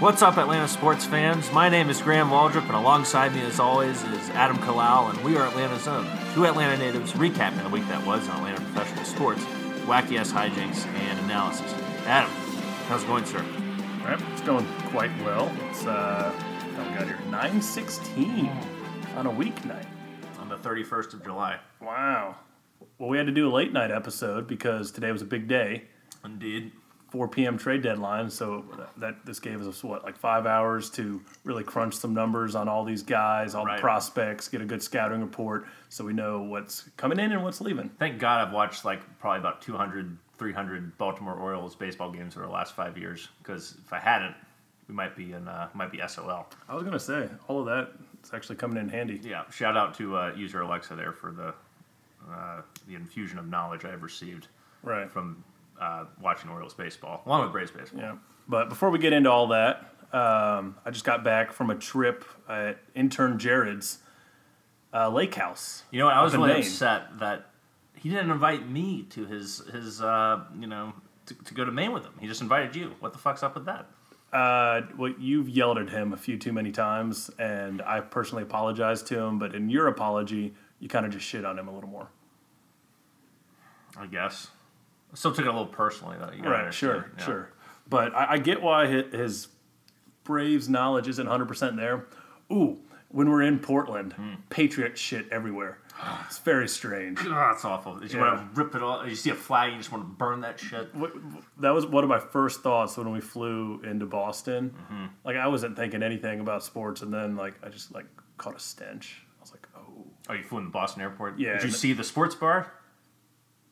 What's up, Atlanta sports fans? My name is Graham Waldrop, and alongside me, as always, is Adam Kalal, and we are Atlanta's own. Two Atlanta natives recapping the week that was in Atlanta professional sports, wacky ass hijinks, and analysis. Adam, how's it going, sir? It's going quite well. It's uh, we got here nine sixteen on a weeknight. On the 31st of July. Wow. Well, we had to do a late night episode because today was a big day, Indeed. 4 p.m. trade deadline. So that, this gave us what like five hours to really crunch some numbers on all these guys, all Right. the prospects, get a good scouting report, so we know what's coming in and what's leaving. Thank God I've watched like probably about 200, 300 Baltimore Orioles baseball games over the last five years, because if I hadn't, we might be in uh, might be SOL. I was gonna say all of that is actually coming in handy. Yeah, shout out to uh, user Alexa there for the uh, the infusion of knowledge I've received Right. from uh, watching Orioles baseball, along with Braves baseball. Yeah. But before we get into all that, um, I just got back from a trip at intern Jared's uh, lake house. You know what? I was really Maine. upset that he didn't invite me to his his uh, you know to, to go to Maine with him. He just invited you. What the fuck's up with that? Uh, well, you've yelled at him a few too many times, and I personally apologized to him. But in your apology, you kind of just shit on him a little more. I guess. Still took it a little personally though. You Right. Sure. Yeah. Sure. But I, I get why his Braves knowledge isn't 100 percent there. Ooh, when we're in Portland, Hmm. Patriot shit everywhere. It's very strange. Oh, that's awful. You Yeah. want to rip it all. You see a flag, you just want to burn that shit. That was one of my first thoughts when we flew into Boston. Mm-hmm. Like I wasn't thinking anything about sports, and then like I just like caught a stench. I was like, oh, Oh, you flew in the Boston airport. Yeah, Did you and- see the sports bar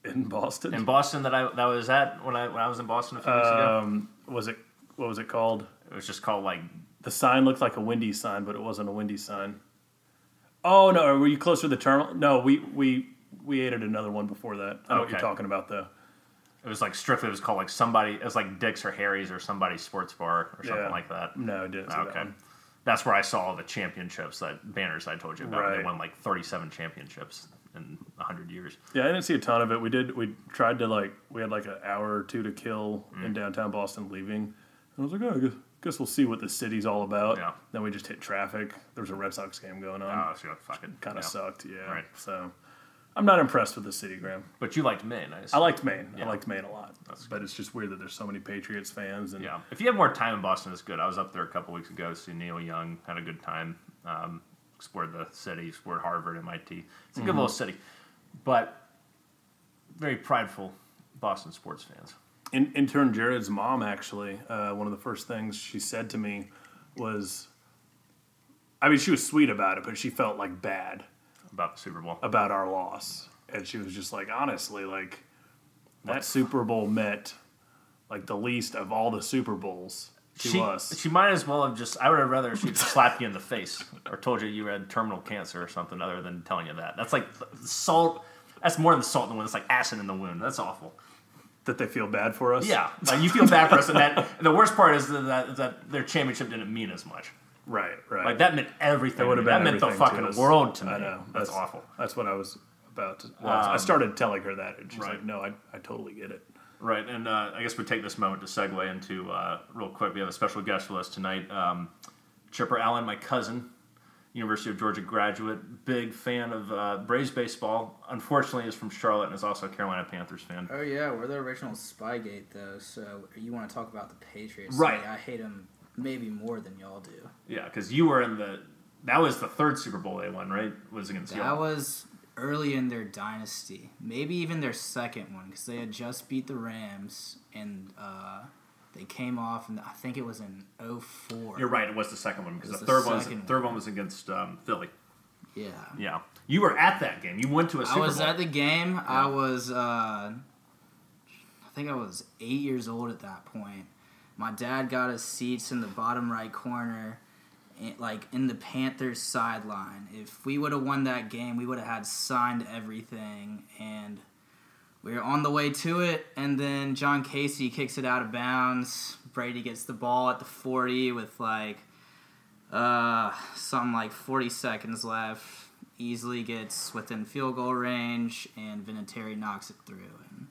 in Boston. in Boston that I that I was at when I when I was in Boston a few weeks ago? um, was it what was it called? It was just called like The sign looked like a windy sign, but it wasn't a windy sign. Oh no, were you close to the terminal? No, we we we ate at another one before that. I know what you're talking about though. it was like strictly it was called like somebody it was like Dick's or Harry's or somebody's sports bar or something Yeah. like that. No, I didn't. That Okay. one. That's where I saw the championships, that banners I told you about. They won like 37 championships in a 100 years. Yeah, I didn't see a ton of it. We did. We tried to like. We had like an hour or two to kill Mm. in downtown Boston, leaving. And I was like, oh, I guess, guess we'll see what the city's all about. Yeah. Then we just hit traffic. There was a Red Sox game going on. Oh, so fuck it. kind of yeah. sucked. Yeah. Right. So I'm not impressed with the city, Graham. But you liked Maine, I I liked Maine. Yeah. I liked Maine a lot. That's but it's just weird that there's so many Patriots fans. And Yeah. If you have more time in Boston, it's good. I was up there a couple weeks ago, see Neil Young, had a good time. Um, explored the city, explored Harvard, MIT. It's a good Mm-hmm. little city, but very prideful Boston sports fans. In, intern Jared's mom, actually, uh, one of the first things she said to me was, I mean, she was sweet about it, but she felt like bad About the Super Bowl. about our loss, and she was just like, honestly, like that Super Bowl meant like the least of all the Super Bowls to she, us. she might as well have just. I would have rather she slapped you in the face or told you you had terminal cancer or something other than telling you that. That's like salt. That's more than salt in the wound. It's like acid in the wound. That's awful. that they feel bad for us. Yeah, like you feel bad for us, and that and the worst part is that, that their championship didn't mean as much. right, right. Like that meant everything. That would have been that meant the to fucking us. world to me. I know. That's, awful. That's what I was about to. Well, I um, started telling her that, and she's Right. like, "No, I, I totally get it." Right, and uh, I guess we take this moment to segue into uh, real quick. We have a special guest with us tonight, um, Chipper Allen, my cousin, University of Georgia graduate, big fan of uh, Braves baseball. Unfortunately, is from Charlotte and is also a Carolina Panthers fan. Oh yeah, we're the original Spygate though. So you want to talk about the Patriots? Right. I hate them maybe more than y'all do. Yeah, because you were in the that was the third Super Bowl they won, right? Was against That y'all. was early in their dynasty, maybe even their second one, because they had just beat the Rams and uh, they came off, and I think it was in 04. You're right. It was the second one because the third one was second third one was against um, Philly. Yeah. Yeah, you were at that game. You went to a Super I was Bowl. at the game. I was, uh, I think I was eight years old at that point. My dad got us seats in the bottom right corner, like in the Panthers sideline. If we would have won that game, we would have had signed everything, and we were on the way to it. And then John Kasay kicks it out of bounds. Brady gets the ball at the forty with like uh, something like 40 seconds left. Easily gets within field goal range, and Vinatieri knocks it through. And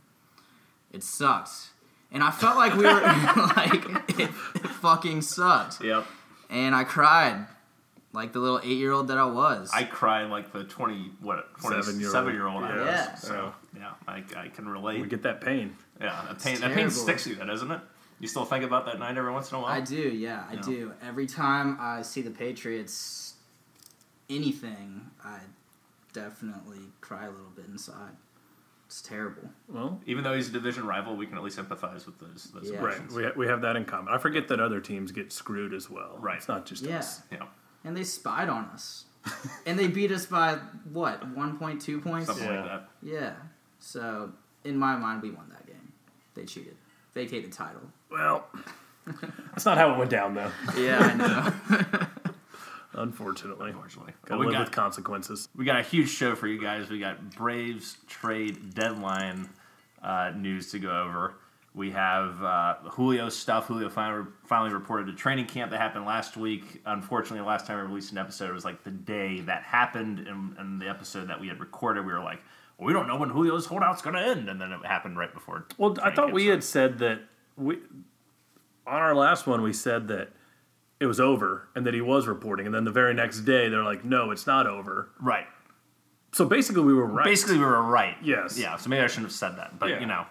it sucks. and I felt like we were like it, it fucking sucked, Yep. And I cried like the little eight year old that I was. I cried like the twenty what twenty Seven-year-old. seven year old I was. Yeah. So yeah, I, I can relate. We get that pain. yeah, that pain that pain sticks to you, then, doesn't it? You still think about that night every once in a while. I do, yeah, I Yeah. do. Every time I see the Patriots, anything, I definitely cry a little bit inside. It's terrible. Well, Even though he's a division rival, we can at least empathize with those those Yeah. right. We, ha- we have that in common. I forget that other teams get screwed as well. Right. It's not just Yeah. us. Yeah, And they spied on us. and they beat us by, what, 1.2 points? something Yeah. like that. Yeah. So, in my mind, we won that game. They cheated. Vacated title. Well, that's not how it went down, though. Yeah, I know. Unfortunately, Unfortunately, gotta live got with consequences. we got a huge show for you guys. We got Braves trade deadline uh, news to go over. We have uh, Julio stuff. Julio finally, finally reported a training camp that happened last week. Unfortunately, the last time we released an episode, it was like the day that happened. And, and the episode that we had recorded, we were like, well, we don't know when Julio's holdout's going to end. And then it happened right before. Well, I thought we started. had said that we on our last one we said that it was over and that he was reporting, and then the very next day they're like, "No, it's not over." Right. So basically, we were right. Basically, we were right. Yes. Yeah, so maybe I shouldn't have said that. But, Yeah. you know,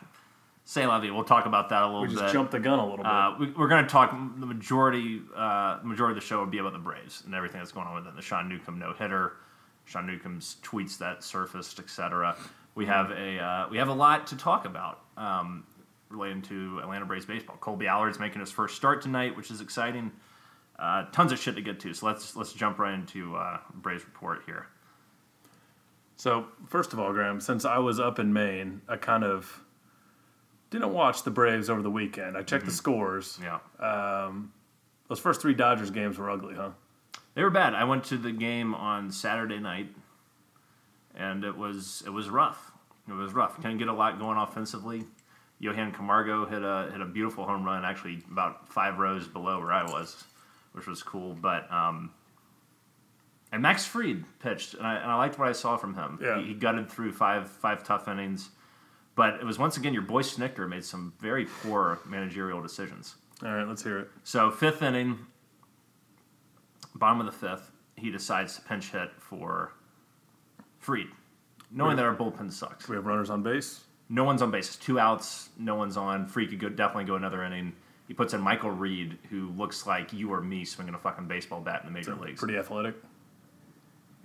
say vie. We'll talk about that a little we just bit. jumped the gun a little bit. Uh, we, we're going to talk the majority. Uh, majority of the show will be about the Braves and everything that's going on with it. The Sean Newcomb no hitter, Sean Newcomb's tweets that surfaced, etc. We have a uh, we have a lot to talk about um, relating to Atlanta Braves baseball. Kolby Allard's making his first start tonight, which is exciting. Uh, tons of shit to get to. So let's let's jump right into uh, Braves report here. So, first of all, Graham, since I was up in Maine, I kind of didn't watch the Braves over the weekend. I checked the scores. Yeah, Those first three Dodgers games were ugly, huh? they were bad. I went to the game on Saturday night, and it was it was rough. It was rough. Couldn't get a lot going offensively. Johan Camargo hit a hit a beautiful home run, actually about five rows below where I was, which was cool. But um, and Max Fried pitched, and I, and I liked what I saw from him. Yeah. He, he gutted through five five tough innings, but it was once again your boy Snitker made some very poor managerial decisions. All right, let's hear it. So fifth inning, bottom of the fifth, he decides to pinch hit for Fried, knowing that our bullpen sucks. We have runners on base. No one's on base. Two outs. No one's on. Fried could go, definitely go another inning. He puts in Michael Reed, who looks like you or me swinging a fucking baseball bat in the major leagues. Pretty athletic.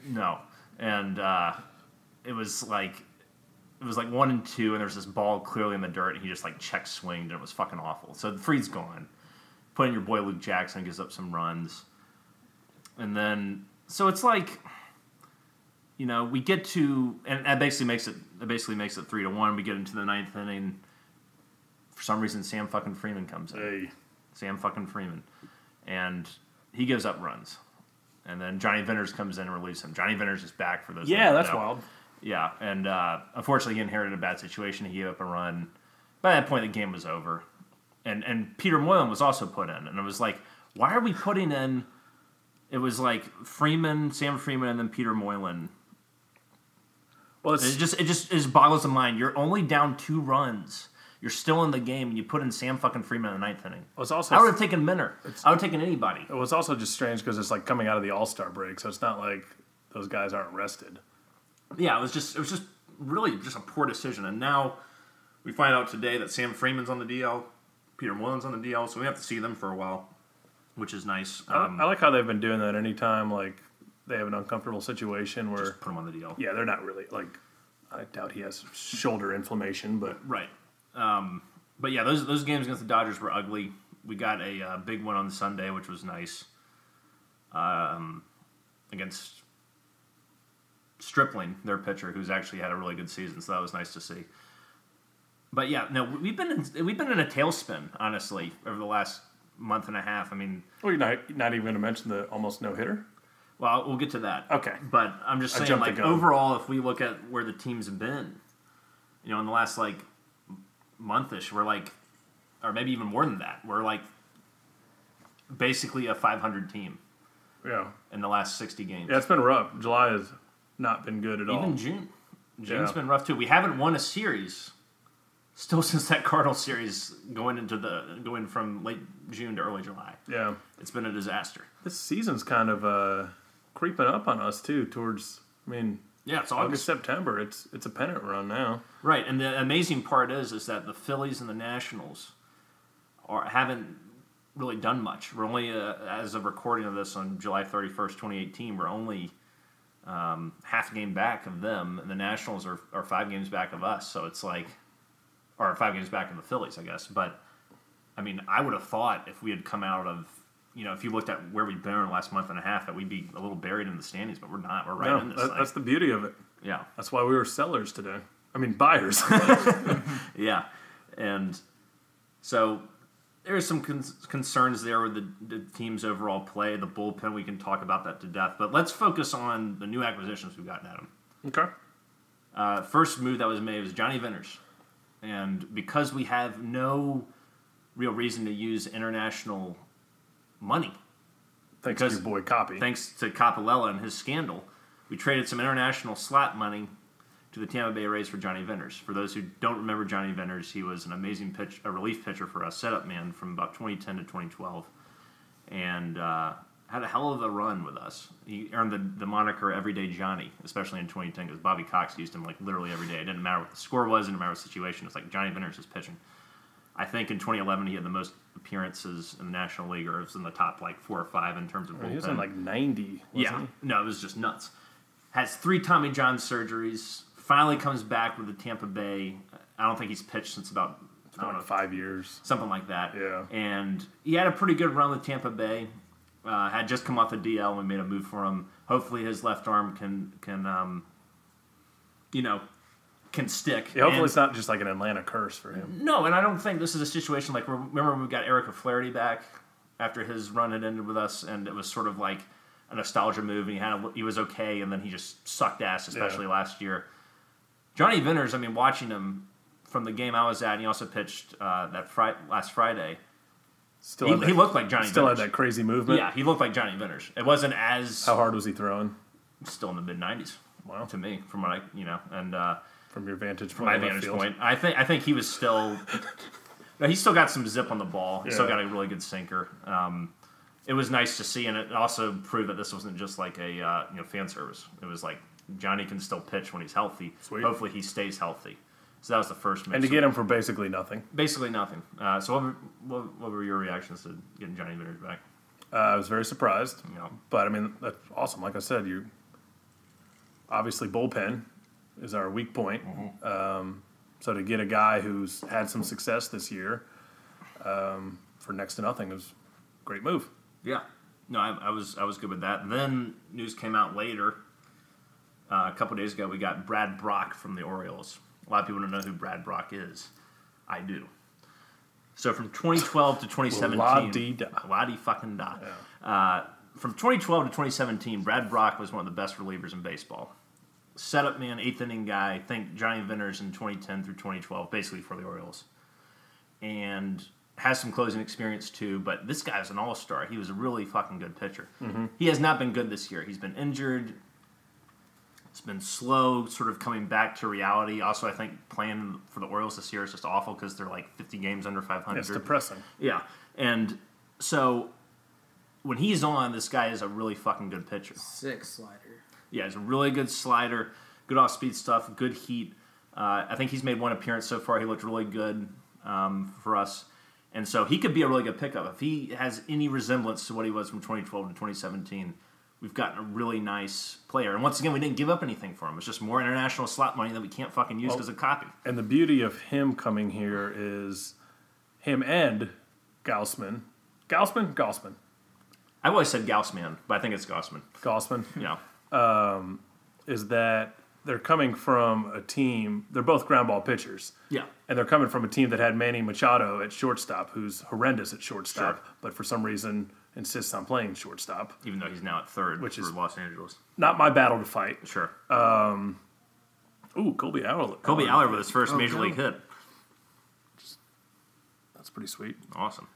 No, and uh, it was like it was like one and two, and there was this ball clearly in the dirt, and he just like check swinged, and it was fucking awful. So the Fried's gone. Put in your boy Luke Jackson, gives up some runs, and then so it's like you know we get to and that basically makes it that basically makes it three to one. We get into the ninth inning. For some reason, Sam fucking Freeman comes in. Hey, Sam fucking Freeman, and he gives up runs. And then Johnny Venters comes in and relieves him. Johnny Venters is back for those. yeah, that's know. wild. Yeah, and uh, unfortunately, he inherited a bad situation. He gave up a run. By that point, the game was over. And and Peter Moylan was also put in, and it was like, why are we putting in? It was like Freeman, Sam Freeman, and then Peter Moylan. Well, It just it just it just boggles the mind. You're only down two runs. You're still in the game, and you put in Sam fucking Freeman in the ninth inning. well, it's also I would have taken Minter. I would have taken anybody. it was also just strange because it's like coming out of the All Star break, so it's not like those guys aren't rested. Yeah, it was just it was just really just a poor decision. And now we find out today that Sam Freeman's on the DL, Peter Moylan's on the DL, so we have to see them for a while, which is nice. I- Um, I like how they've been doing that anytime like they have an uncomfortable situation where just put him on the DL. yeah, they're not really like I doubt he has shoulder inflammation, but Right. Um, but yeah, those those games against the Dodgers were ugly. We got a uh, big one on Sunday, which was nice. Um, against Stripling, their pitcher, who's actually had a really good season, so that was nice to see. But yeah, no, we've been in, we've been in a tailspin, honestly, over the last month and a half. I mean, well, you're not not even going to mention the almost no hitter. well, we'll get to that. Okay, But I'm just saying, like overall, if we look at where the teams have been, you know, in the last like monthish, we're like, or maybe even more than that, we're like basically a 500 team yeah, in the last 60 games. yeah, it's been rough. July has not been good at all. Even June, June's Yeah. been rough too. We haven't won a series still since that Cardinal series going into the going from late June to early July. Yeah. It's been a disaster. This season's kind of uh, creeping up on us too. Towards, I mean, Yeah, it's August, August. September. It's it's a pennant run now. Right, and the amazing part is is that the Phillies and the Nationals are haven't really done much. We're only uh, as of recording of this on July thirty first, twenty eighteen. We're only um, half a game back of them, and the Nationals are, are five games back of us. So it's like, or five games back of the Phillies, I guess. But I mean, I would have thought if we had come out of you know, if you looked at where we've been in the last month and a half, that we'd be a little buried in the standings, but we're not. We're right no, in this that- thing. that's the beauty of it. yeah. That's why we were sellers today. I mean, buyers. Yeah, and so there's some con- concerns there with the, the team's overall play, the bullpen. We can talk about that to death, but let's focus on the new acquisitions we've gotten at them. okay. Uh, first move that was made was Johnny Venters, and because we have no real reason to use international money, Thanks Because- to your boy Copy. thanks to Coppolella and his scandal, we traded some international slot money to the Tampa Bay Rays for Johnny Venters. For those who don't remember Johnny Venters, he was an amazing pitch, a relief pitcher for us, setup man from about 2010 to 2012, and uh, had a hell of a run with us. He earned the, the moniker Everyday Johnny, especially in 2010, because Bobby Cox used him like literally every day. It didn't matter what the score was, it didn't matter what the situation. It's like Johnny Venters is pitching. I think in 2011 he had the most appearances in the National League, or it was in the top like four or five in terms of bullpen. he was in like 90. Wasn't Yeah, no, it was just nuts. Has three Tommy John surgeries. Finally comes back with the Tampa Bay. I don't think he's pitched since about I don't know five years. something like that. Yeah. And he had a pretty good run with Tampa Bay. Uh, had just come off the DL and we made a move for him. Hopefully his left arm can can um, you know can stick. Yeah, hopefully And- it's not just like an Atlanta curse for him. no, and I don't think this is a situation like remember when we got Eric Flaherty back after his run had ended with us, and it was sort of like a nostalgia move, and he had a, he was okay, and then he just sucked ass, especially last year. Johnny Venters, I mean, watching him from the game I was at, and he also pitched uh, that Fri- last Friday. Still, He, that, he looked like Johnny. still had that crazy movement. Yeah, he looked like Johnny Venters. It wasn't as How hard was he throwing? still in the mid nineties Wow. to me, from what I you know, and. Uh, From your vantage point. my vantage field. point. I think I think he was still. no, he still got some zip on the ball. He still got a really good sinker. Um, it was nice to see, and it also proved that this wasn't just like a uh, you know fan service. It was like Johnny can still pitch when he's healthy. Sweet. Hopefully, he stays healthy. So that was the first. And to get him for basically nothing. basically nothing. Uh, so what were, what, what were your reactions to getting Johnny Venters back? Uh, I was very surprised. You know, But I mean, that's awesome. Like I said, you obviously bullpen is our weak point. Mm-hmm. Um, so to get a guy who's had some success this year um, for next to nothing is a great move. Yeah, no, I, I was I was good with that. Then news came out later. Uh, a couple days ago, we got Brad Brach from the Orioles. A lot of people don't know who Brad Brach is. I do. So from 2012 to 2017, La-di-da. la-di fucking da. Uh, from 2012 to 2017, Brad Brach was one of the best relievers in baseball. Setup man, eighth inning guy. Think Johnny Venters in 2010 through 2012, basically for the Orioles and has some closing experience too. But this guy is an all star. He was a really fucking good pitcher. Mm-hmm. He has not been good this year. He's been injured. It's been slow, sort of coming back to reality. Also, I think playing for the Orioles this year is just awful because they're like 50 games under 500. It's depressing. Yeah, and so when he's on, this guy is a really fucking good pitcher. Six slider. Yeah, he's a really good slider, good off speed stuff, good heat. Uh, I think he's made one appearance so far. He looked really good um, for us. And so he could be a really good pickup. If he has any resemblance to what he was from 2012 to 2017, we've gotten a really nice player. And once again, we didn't give up anything for him. It's just more international slot money that we can't fucking use because of copy. And the beauty of him coming here is him and Gausman. Gausman? Gausman. I've always said Gausman, but I think it's Gausman. Gausman. You know, is that they're coming from a team, they're both ground ball pitchers. yeah. And they're coming from a team that had Manny Machado at shortstop, who's horrendous at shortstop, Sure. but for some reason insists on playing shortstop. Even though he's now at third, Which for is- Los Angeles. Not my battle to fight. Sure. Um, ooh, Kolby Allard. Kolby Allard with his first Oh, major go. league hit. That's pretty sweet. Awesome.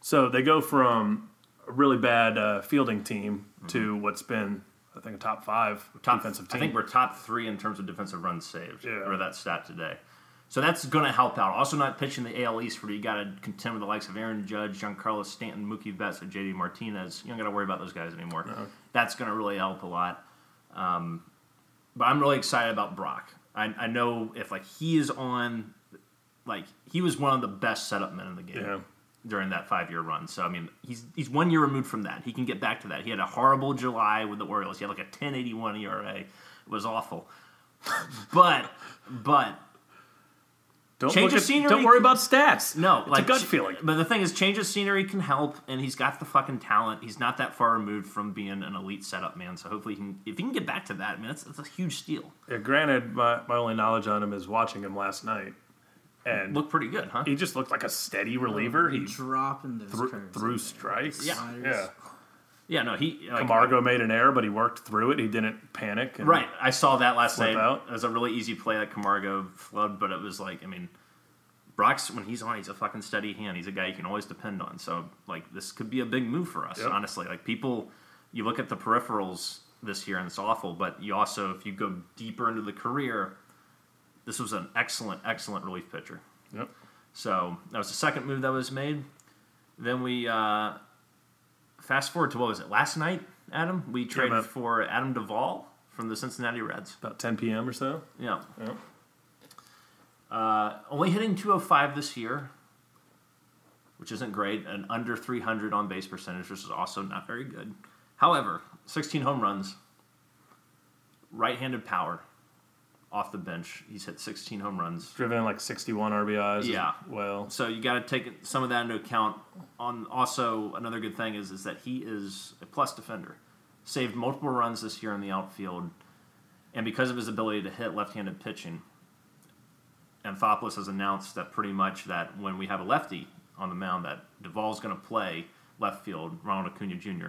So they go from a really bad uh, fielding team to mm-hmm. what's been, I think, a top five top defensive I think we're top three in terms of defensive runs saved. Yeah. Or that stat today. So that's going to help out. Also, not pitching the AL East where you got to contend with the likes of Aaron Judge, Giancarlo Stanton, Mookie Betts, and JD Martinez. You don't got to worry about those guys anymore. That's going to really help a lot. Um, but I'm really excited about Brach. I, I know if like he is on, like he was one of the best setup men in the game Yeah. During that five year run. So I mean, he's he's one year removed from that. He can get back to that. He had a horrible July with the Orioles. He had like a 10.81 ERA. It was awful. but but Don't Change look of at- scenery Don't worry about stats. no, it's like a gut feeling. But the thing is, change of scenery can help, and he's got the fucking talent. He's not that far removed from being an elite setup man. So hopefully, he can, if he can get back to that, I mean, that's, that's a huge steal. Yeah, granted, my, my only knowledge on him is watching him last night, and Looked pretty good, huh? he just looked like a steady oh, reliever. He dropping those threw, curves. threw strikes. Yeah. yeah. Yeah, no, he. Like, Camargo made an error, but he worked through it. He didn't panic. And Right, I saw that last Flip night. out. It was a really easy play that Camargo flubbed, but it was like, I mean, Brach's when he's on, he's a fucking steady hand. He's a guy you can always depend on. So like, this could be a big move for us, Yep. honestly. Like people, you look at the peripherals this year and it's awful, but you also, if you go deeper into the career, this was an excellent, excellent relief pitcher. Yep. So that was the second move that was made. Then we uh, fast forward to what was it last night, Adam? We traded about- for Adam Duvall from the Cincinnati Reds. About 10 p.m. or so. Yeah, Yep. uh, only hitting 205 this year, which isn't great, and under 300 on base percentage, which is also not very good. However, 16 home runs, right-handed power, off the bench. He's hit 16 home runs. Driven in like 61 RBIs. Yeah. Well, So you got to take some of that into account. On also another good thing is is that he is a plus defender. Saved multiple runs this year in the outfield, and because of his ability to hit left-handed pitching, Anthopoulos has announced that pretty much that when we have a lefty on the mound, that Duvall's going to play left field. Ronald Acuna Jr.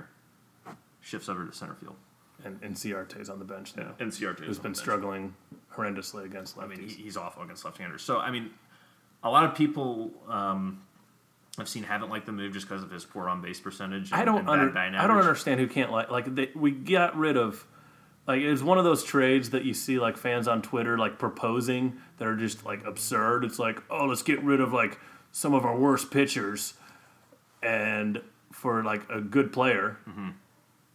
shifts over to center field. And, and CRT's on the bench now. NCRT Who's been struggling horrendously against lefties. I mean, he, he's awful against left-handers. So, I mean, a lot of people um, I've seen haven't liked the move just because of his poor on-base percentage. And, I don't and under, I don't understand who can't like like they, we got rid of like it's one of those trades that you see like fans on Twitter like proposing that are just like absurd. It's like oh let's get rid of like some of our worst pitchers and for like a good player. Mm-hmm.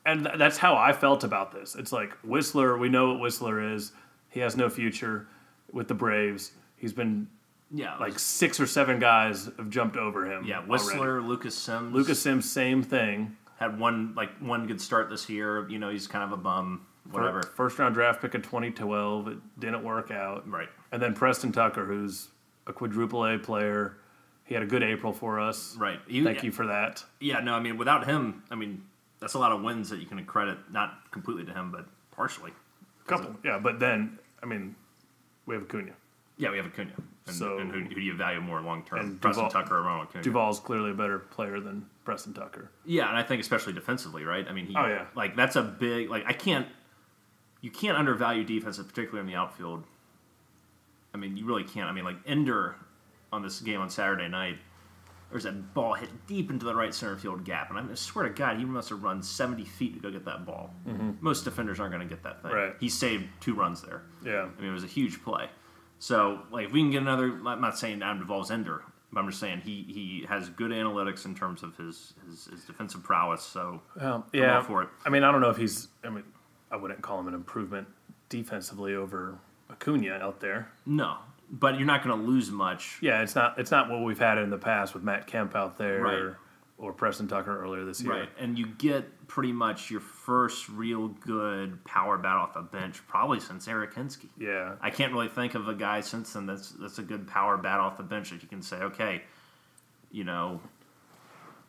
And th- that's how I felt about this. It's like Wisler, we know what Wisler is. He has no future with the Braves. He's been Yeah, like six or seven guys have jumped over him. yeah, already. Wisler, Lucas Sims. Lucas Sims, same thing. had one like one good start this year. You know, he's kind of a bum. Whatever. Fir- First round draft pick in 2012. It didn't work out. Right. And then Preston Tucker, who's a quadruple A player. He had a good April for us. Right. Thank you for that. Yeah, no, I mean, without him, I mean, that's a lot of wins that you can credit, not completely to him, but partially. Couple. Yeah, but then, I mean, we have Acuna. Yeah, we have Acuna. And, So- and who, who do you value more long term? And Preston Duvall- Tucker or Ronald Acuna? Duvall's clearly a better player than Preston Tucker. Yeah, and I think especially defensively, right? I mean, he, Oh, yeah. like that's a big like I can't you can't undervalue defense, particularly in the outfield. I mean, you really can't. I mean, like Ender on this game on Saturday night, there's that ball hit deep into the right center field gap, and I swear to God, he must have run 70 feet to go get that ball. Most defenders aren't going to get that thing. Mm-hmm. Right. He saved two runs there. Yeah. I mean, it was a huge play. So, like, if we can get another, I'm not saying Adam Duvall's Ender, but I'm just saying he, he has good analytics in terms of his, his, his defensive prowess. So, Well, yeah. for it. I mean, I don't know if he's. I mean, I wouldn't call him an improvement defensively over Acuna out there. no, but you're not going to lose much. Yeah, it's not. It's not what we've had in the past with Matt Kemp out there Right. or, or Preston Tucker earlier this year. Right. And you get pretty much your first real good power bat off the bench, probably since Eric Hinske. Yeah. I can't really think of a guy since then that's that's a good power bat off the bench that you can say, okay, you know,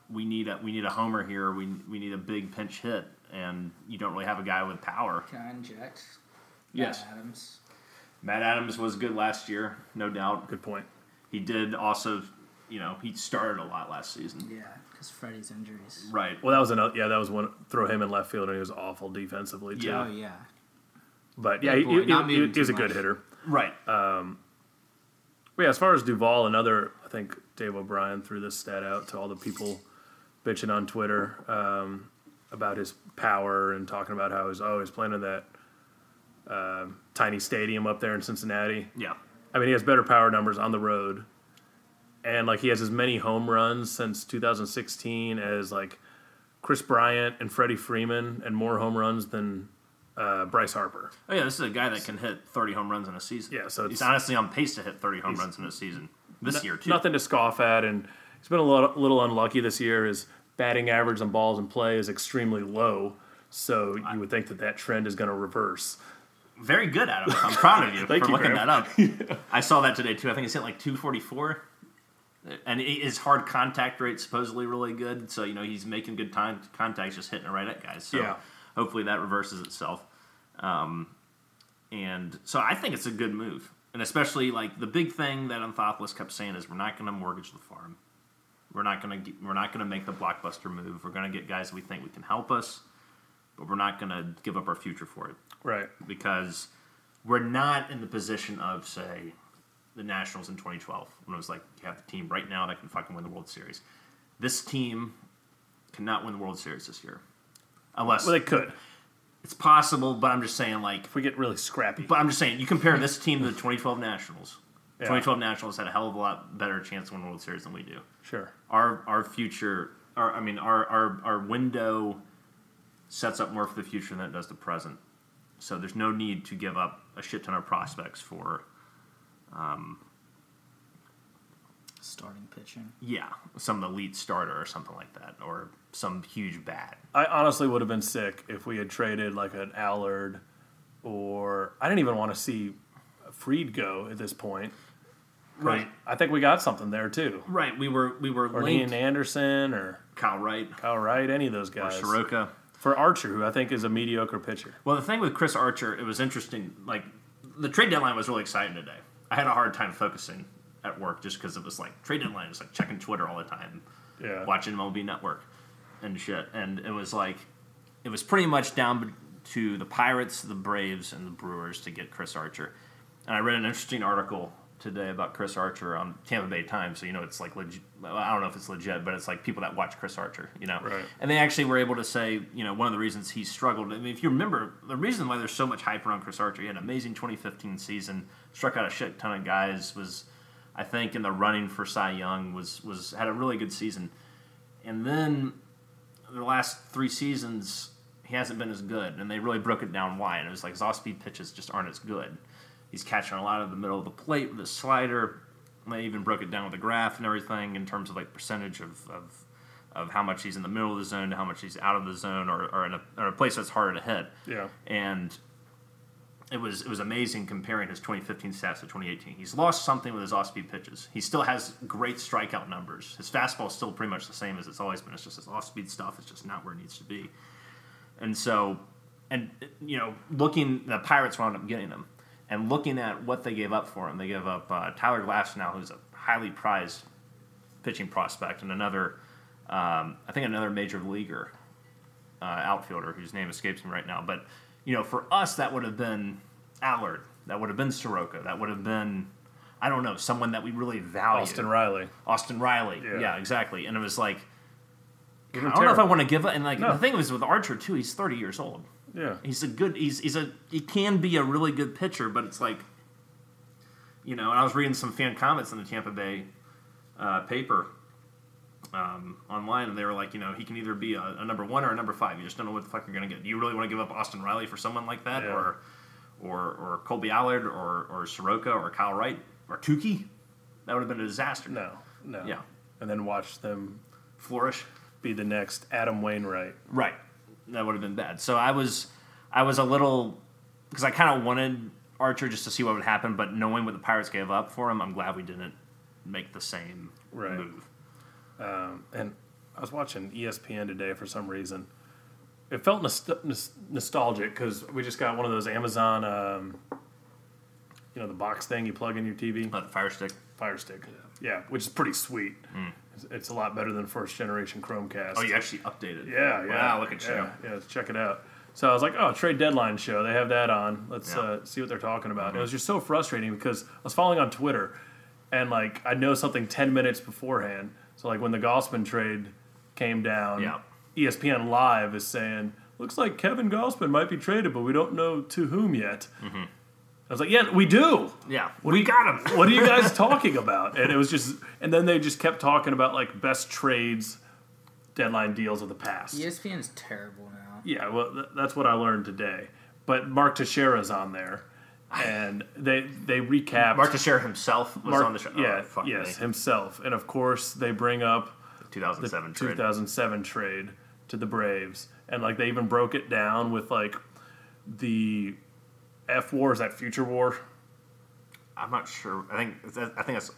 we need a we need a homer here. We we need a big pinch hit, and you don't really have a guy with power. Can I inject? Yes. Adams. Matt Adams was good last year, no doubt. Good point. He did also, you know, he started a lot last season. Yeah, because Freddie's injuries. Right. Well, that was another. Yeah, that was one. Throw him in left field, and he was awful defensively too. Yeah. Oh yeah. But yeah, Good he, boy, he, not he, moving he was a good much. hitter. Right. But yeah, as far as Duvall, another, I think Dave O'Brien threw this stat out to all the people bitching on Twitter um, about his power and talking about how he's always playing in that um tiny stadium up there in Cincinnati. yeah. I mean, he has better power numbers on the road, and like he has as many home runs since 2016 as like Kris Bryant and Freddie Freeman, and more home runs than uh, Bryce Harper. Oh yeah, this is a guy that can hit 30 home runs in a season. Yeah, so he's honestly on pace to hit 30 home runs in a season this year too. Nothing to scoff at, and he's been a little, little unlucky this year. His batting average on balls in play is extremely low, so you would think that that trend is going to reverse. Very good, Adam. I'm proud of you for you, looking Graham. that up. I saw that today too. I think he's hit like 244. And his hard contact rate supposedly really good, so you know he's making good time contacts, just hitting it right at guys. So Yeah. hopefully that reverses itself. Um, and so I think it's a good move, and especially like the big thing that Anthopoulos kept saying is we're not going to mortgage the farm. We're not going to we're not going to make the blockbuster move. We're going to get guys we think we can help us, but we're not going to give up our future for it Right. because we're not in the position of say the Nationals in 2012 when it was like you have the team right now that can fucking win the World Series. This team cannot win the World Series this year, unless Well, they could it's possible. But I'm just saying like. if we get really scrappy. But I'm just saying you compare this team to the 2012 Nationals. Yeah. 2012 Nationals had a hell of a lot better chance to win the World Series than we do. Sure. Our our future, our I mean our our our window sets up more for the future than it does the present. So there's no need to give up a shit ton of prospects for Um, Starting pitching. yeah some elite starter or something like that or some huge bat. I honestly would have been sick if we had traded like an Allard, or I didn't even want to see Fried go at this point. Right. I think we got something there too. Right. We were we were Or linked. Ian Anderson or Kyle Wright Kyle Wright, any of those guys. or guys. Soroka. For Archer, who I think is a mediocre pitcher. Well, the thing with Chris Archer, it was interesting. Like the trade deadline was really exciting today. I had a hard time focusing at work just because it was like trade deadline was like checking Twitter all the time, Yeah. watching MLB Network and shit, and it was like it was pretty much down to the Pirates, the Braves, and the Brewers to get Chris Archer. And I read an interesting article today about Chris Archer on Tampa Bay Times, so you know it's like legit. I don't know if it's legit, but it's like people that watch Chris Archer, you know. Right. And they actually were able to say, you know, one of the reasons he struggled. I mean, if you remember, the reason why there's so much hype around Chris Archer, he had an amazing 2015 season, struck out a shit ton of guys, was, I think, in the running for Cy Young, was was had a really good season, and then the last three seasons he hasn't been as good, and they really broke it down why. And it was like his off-speed pitches just aren't as good. He's catching a lot of the middle of the plate with his slider. They even broke it down with a graph and everything in terms of like percentage of, of, of how much he's in the middle of the zone to how much he's out of the zone or, or, in, a, or a place that's harder to hit. Yeah. And it was it was amazing comparing his 2015 stats to 2018. He's lost something with his off-speed pitches. He still has great strikeout numbers. His fastball is still pretty much the same as it's always been. It's just his off-speed stuff is just not where it needs to be. And so, and you know, looking the Pirates wound up getting him, and looking at what they gave up for him, they gave up uh, Tyler Glasnow, who's a highly prized pitching prospect, and another, um, I think another major leaguer uh, outfielder whose name escapes me right now. But you know, for us, that would have been Allard, that would have been Soroka, that would have been, I don't know, someone that we really value. Austin Riley. Austin Riley. Yeah. Yeah, exactly. And it was like, I don't know if I want to give up. And like No. the thing was with Archer too, he's 30 years old. Yeah. He's a good. He's he's a he can be a really good pitcher, but it's like, you know. And I was reading some fan comments in the Tampa Bay uh, paper um, online, and they were like, you know, he can either be a, a number one or a number five. You just don't know what the fuck you're gonna get. Do you really want to give up Austin Riley for someone like that, Yeah. or or or Kolby Allard, or or Soroka, or Kyle Wright, or Touki? That would have been a disaster. No. No. Yeah. And then watch them Flourish. be the next Adam Wainwright. Right. That would have been bad. So I was I was a little because I kind of wanted Archer just to see what would happen, but knowing what the Pirates gave up for him, I'm glad we didn't make the same Right. move. and I was watching ESPN today for some reason. It felt nost- nostalgic because we just got one of those Amazon, um, you know, the box thing you plug in your TV, Uh, the Fire Stick. Fire Stick. Yeah, which is pretty sweet. It's, it's a lot better than first generation Chromecast. Oh, you actually updated. Yeah, yeah. Wow, look at you. yeah, Yeah, let's check it out. So I was like, oh, trade deadline show. They have that on. Let's Yeah. uh, see what they're talking about. And it was just so frustrating because I was following on Twitter and like I know something 10 minutes beforehand. So like when the Gausman trade came down, Yeah. ESPN Live is saying, looks like Kevin Gausman might be traded, but we don't know to whom yet. Mm-hmm. I was like, yeah, we do. Yeah, we got him. What are you guys talking about? And it was just, and then they just kept talking about like best trades, deadline deals of the past. ESPN's terrible now. Yeah, well, th- that's what I learned today. But Mark Teixeira's on there, and they they recap Mark Teixeira himself was Mark- on the show. Oh, Yeah, fuck yes, me. himself, and of course they bring up 2007 the trade. 2007 trade to the Braves, and like they even broke it down with like the F war is that future war. I'm not sure. I think I think that's.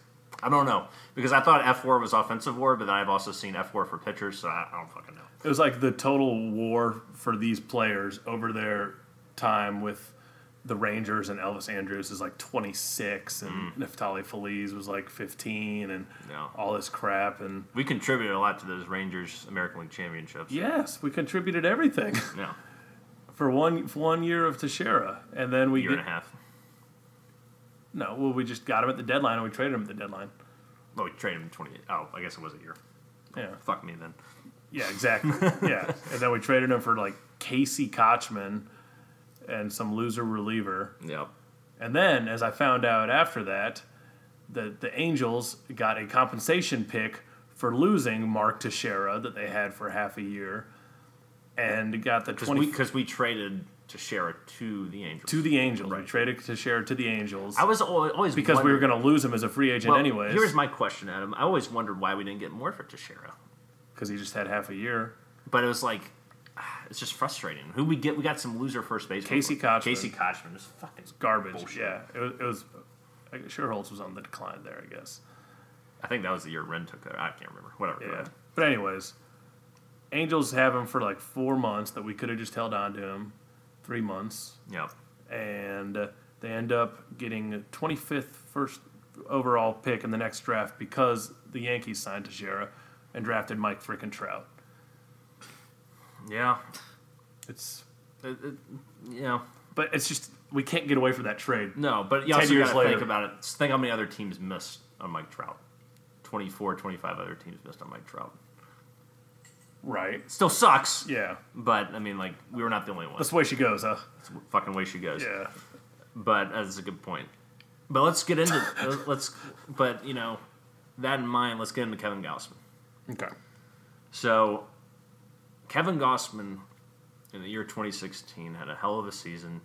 I don't know because I thought F War was offensive war, but then I've also seen F War for pitchers, so I, I don't fucking know. It was like the total war for these players over their time with the Rangers and Elvis Andrus is like 26, and mm. Neftali Feliz was like 15, and all this crap. And We contributed a lot to those Rangers American League championships. yes, we contributed everything Yeah, for one for one year of Teixeira, and then we year get and a half. no, well, we just got him at the deadline, and we traded him at the deadline. Well, we traded him in 28. Oh, I guess it was a year. Yeah, Fuck me then. yeah, exactly. yeah, and then we traded him for like Casey Kotchman and some loser reliever. Yep. And then, as I found out after that, the the Angels got a compensation pick for losing Mark Teixeira that they had for half a year, and got the Because twenty we, 'cause we traded Teixeira to the Angels. to the Angels. We traded Teixeira to the Angels I was always because we were going to lose him as a free agent well, anyways. Here's my question, Adam. I always wondered why we didn't get more for Teixeira, because he just had half a year. but it was like. Ah, it's just frustrating. Who we get? We got some loser first baseman. Casey Kotchman. Casey Kotchman is fucking Garbage. Bullshit. Yeah, it was. It was I guess Schuerholz was on the decline there, I guess. I think that was the year Wren took there. I can't remember. Whatever. Yeah. But anyways, Angels have him for like four months that we could have just held on to him, three months. Yeah. and uh, they end up getting 25th first overall pick in the next draft because the Yankees signed Teixeira and drafted Mike frickin' Trout. Yeah. It's It, it, yeah. but it's just we can't get away from that trade. No, but you 10 also got to think about it. Think how many other teams missed on Mike Trout. 24, 25 other teams missed on Mike Trout. Right? Still sucks, Yeah, but I mean, like, we were not the only ones. that's the way she goes, huh? That's the fucking way she goes. Yeah. But that's a good point. But let's get into let's. But you know, that in mind, let's get into Kevin Gausman. Okay. So, Kevin Gausman in the year 2016 had a hell of a season.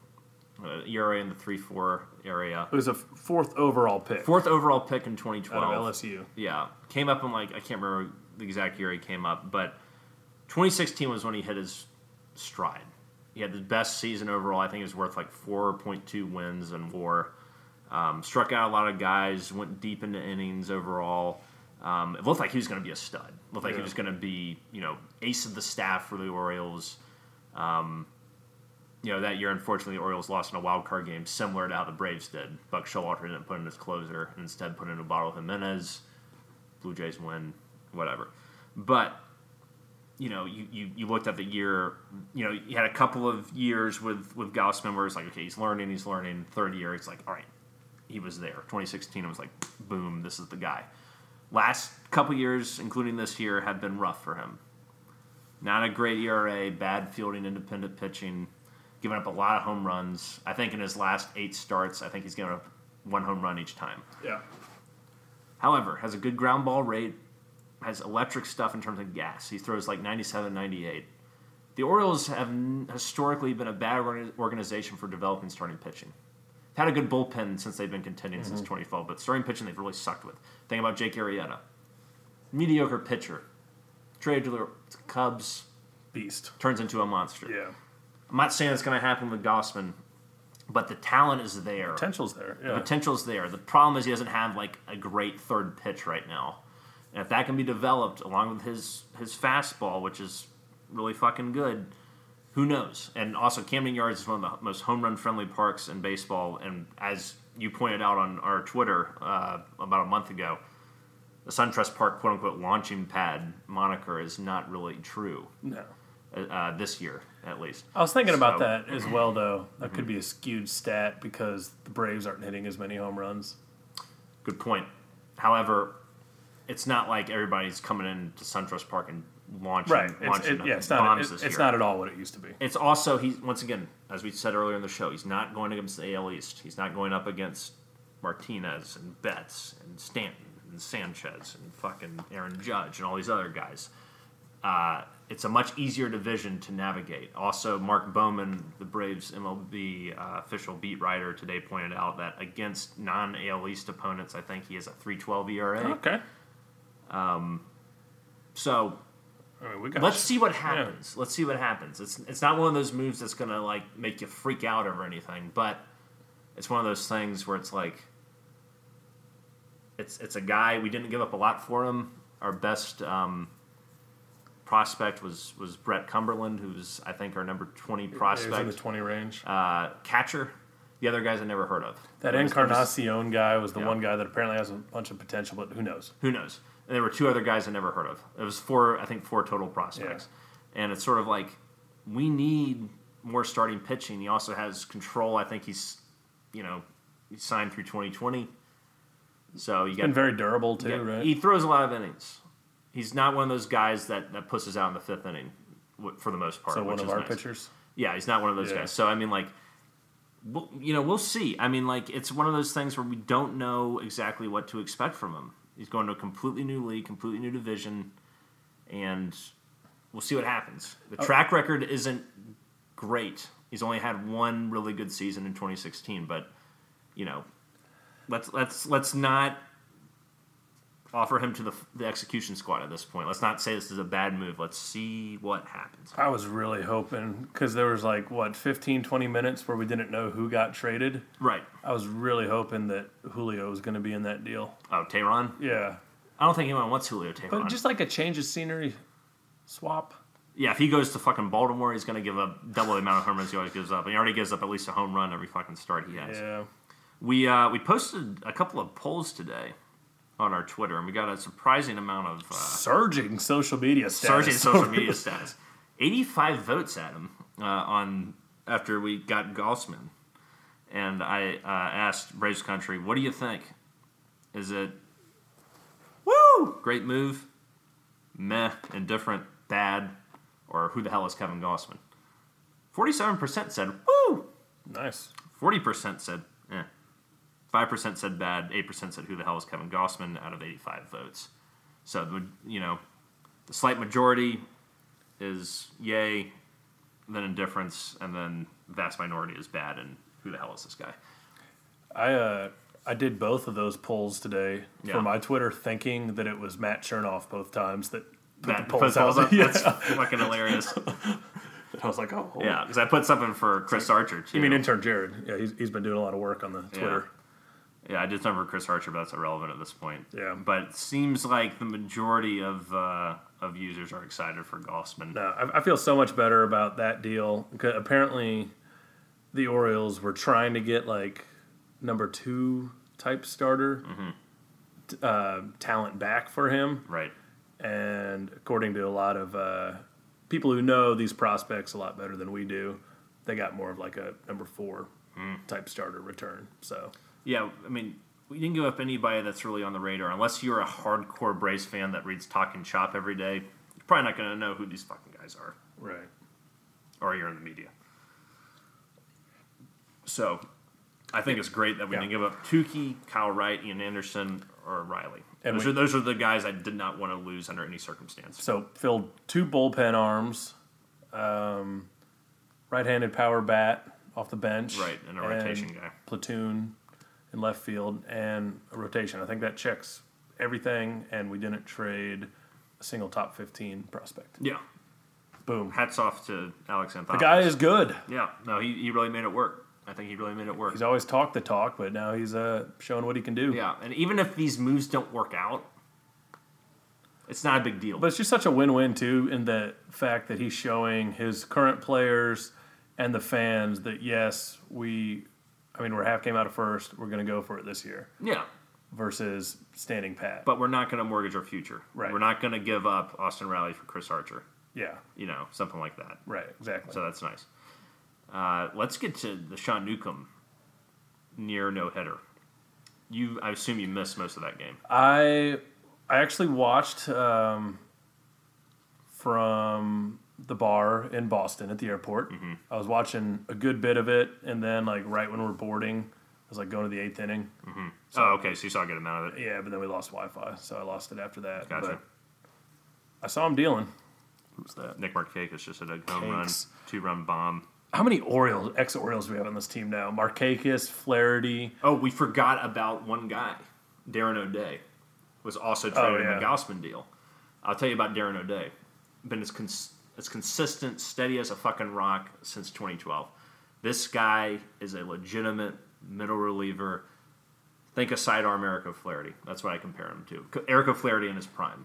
Uh, ERA in the 3 4 area. It was a fourth overall pick Fourth overall pick in out 2012. of LSU. Yeah. Came up in like, I can't remember the exact year he came up, but 2016 was when he hit his stride. He had the best season overall. I think he was worth like 4.2 wins and war. Um, struck out a lot of guys, went deep into innings overall. Um, it looked like he was going to be a stud. It looked like he was going to be, you know, ace of the staff for the Orioles. Um, you know, that year, unfortunately, the Orioles lost in a wild card game, similar to how the Braves did. Buck Showalter didn't put in his closer, and instead put in Ubaldo Jimenez. Blue Jays win, whatever. But you know, you, you, you looked at the year, you know, you had a couple of years with, with Gausman where it's like, okay, he's learning, he's learning. Third year, it's like, all right, he was there. 2016, it was like, boom, this is the guy. Last couple years, including this year, have been rough for him. Not a great ERA, bad fielding, independent pitching, giving up a lot of home runs. I think in his last eight starts, I think he's given up one home run each time. Yeah. However, has a good ground ball rate, has electric stuff in terms of gas. He throws like 97, 98. The Orioles have historically been a bad organization for developing starting pitching. Had a good bullpen since they've been contending since mm-hmm. 2012, but starting pitching they've really sucked with. Think about Jake Arrieta. Mediocre pitcher. Traded to the Cubs, Beast. turns into a monster. Yeah. I'm not saying it's going to happen with Gausman, but the talent is there. Potential's there. The Yeah. potential's there. The problem is he doesn't have like a great third pitch right now. And if that can be developed along with his his fastball, which is really fucking good, who knows? And also Camden Yards is one of the most home run friendly parks in baseball. And as you pointed out on our Twitter uh, about a month ago, the SunTrust Park quote unquote launching pad moniker is not really true No. uh, this year, at least. I was thinking about that as well, though. That could be a skewed stat because the Braves aren't hitting as many home runs. Good point. However, it's not like everybody's coming into SunTrust Park and launching, Right. It's, launching it, yeah, it's bombs not. It, it's year. not at all what it used to be. It's also he's once again, as we said earlier in the show, he's not going against the AL East. He's not going up against Martinez and Betts and Stanton and Sanchez and fucking Aaron Judge and all these other guys. Uh, it's a much easier division to navigate. Also, Mark Bowman, the Braves MLB uh, official beat writer today, pointed out that against non AL East opponents, I think he has a 3.12 ERA. Okay. So I mean, we got Let's see what happens. Let's see what happens. It's it's not one of those moves that's gonna like make you freak out over anything, but it's one of those things where it's like it's it's a guy we didn't give up a lot for him. Our best um, prospect was was Brett Cumberland, who's I think our number twenty was in the prospect. twenty range. Uh, catcher. The other guys I never heard of. that It was- it was- Encarnacion guy was the Yeah. one guy that apparently has a bunch of potential, but who knows? Who knows? And there were two other guys I never heard of. It was four, I think, four total prospects. And it's sort of like we need more starting pitching. He also has control. I think he's, you know, he signed through 2020. So you Been got, very durable too, got- right? he throws a lot of innings. He's not one of those guys that that pushes out in the fifth inning, for the most part. so one of our nice. pitchers. Yeah, he's not one of those Yeah. guys. So I mean, like, we'll, you know, we'll see. I mean, like, it's one of those things where we don't know exactly what to expect from him. He's going to a completely new league, completely new division, and we'll see what happens. The Oh. track record isn't great. He's only had one really good season in 2016, but you know, let's let's let's not offer him to the, the execution squad at this point. Let's not say this is a bad move. Let's see what happens. I was really hoping because there was like what 15, 20 minutes where we didn't know who got traded. Right. I was really hoping that Julio was going to be in that deal. Oh, Teheran. Yeah, I don't think anyone wants Julio Teheran. but just like a change of scenery, swap. yeah, if he goes to fucking Baltimore, he's going to give up double the amount of home runs he always gives up. And he already gives up at least a home run every fucking start he has. Yeah, We uh, we posted a couple of polls today on our Twitter, and we got a surprising amount of uh, surging social media status. surging social media stats. Eighty-five votes at him uh, on after we got Gausman, and I uh, asked Braves Country, "What do you think? Is it woo great move, meh, indifferent, bad, or who the hell is Kevin Gausman?" Forty-seven percent said woo. nice. Forty percent said eh. Five percent said bad. Eight percent said who the hell is Kevin Gausman out of eighty-five votes. So the you know the slight majority is yay, then indifference, and then vast minority is bad. And who the hell is this guy? I uh, I did both of those polls today Yeah. for my Twitter, thinking that it was Matt Chernoff both times that put That the polls out. up. Yeah. That's fucking hilarious. I was like, oh, Yeah, because I put something for Chris Archer too. You mean intern Jared? Yeah, he's, he's been doing a lot of work on the Twitter. Yeah, I did something for Chris Archer, but that's irrelevant at this point. Yeah. But it seems like the majority of uh, of users are excited for Gausman. No, I, I feel so much better about that deal. Apparently, the Orioles were trying to get like number two type starter Mm-hmm. t- uh, talent back for him, Right. and according to a lot of uh, people who know these prospects a lot better than we do, they got more of like a number four Mm. type starter return. So Yeah, I mean, we didn't give up anybody that's really on the radar. Unless you're a hardcore Braves fan that reads Talking Chop every day, you're probably not going to know who these fucking guys are, right. or you're in the media. So, I think it's great that we Yeah. didn't give up Touki, Kyle Wright, Ian Anderson, or Riley. And those, we- are, those are the guys I did not want to lose under any circumstance. So filled two bullpen arms, um, right-handed power bat off the bench, Right, and a rotation guy. platoon in left field, and a rotation. I think that checks everything, and we didn't trade a single top fifteen prospect. Yeah. Boom. Hats off to Alex Anthopoulos. The guy is good. Yeah, no, he, he really made it work. I think he really made it work. He's always talked the talk, but now he's uh, showing what he can do. Yeah, and even if these moves don't work out, it's not a big deal. But it's just such a win-win too, in the fact that he's showing his current players and the fans that yes, we, I mean, we're half game out of first. We're going to go for it this year yeah, versus standing pat. but we're not going to mortgage our future. Right. We're not going to give up Austin Riley for Chris Archer. yeah, You know, something like that. right, exactly. So that's nice. Uh, let's get to the Sean Newcomb near no hitter. You, I assume you missed most of that game. I I actually watched um, from the bar in Boston at the airport. Mm-hmm. I was watching a good bit of it, and then like right when we're boarding, I was like going to the eighth inning. oh, okay. So you saw a good amount of it. Yeah, but then we lost Wi-Fi, so I lost it after that. Gotcha. But I saw him dealing. Who's that? Nick Markakis just hit a home run, Cakes. two run bomb. How many Orioles, ex Orioles, do we have on this team now? Markakis, Flaherty. Oh, we forgot about one guy. Darren O'Day was also traded in yeah. the Gausman deal. I'll tell you about Darren O'Day. Been as, cons- as consistent, steady as a fucking rock since 2012. This guy is a legitimate middle reliever. Think a sidearm Eric O'Flaherty. That's what I compare him to. Co- Eric O'Flaherty in his prime.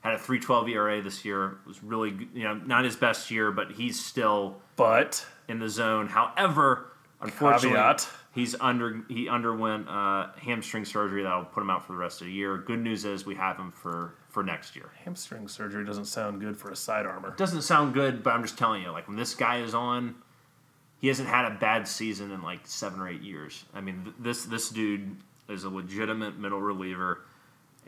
Had a 3.12 ERA this year. Was really, you know, not his best year, but he's still But in the zone. However, unfortunately, Caveat. He's under he underwent uh, hamstring surgery that'll put him out for the rest of the year. Good news is we have him for for next year. hamstring surgery doesn't sound good for a side armor. Doesn't sound good, but I'm just telling you, like when this guy is on, he hasn't had a bad season in like seven or eight years. I mean, th- this this dude is a legitimate middle reliever,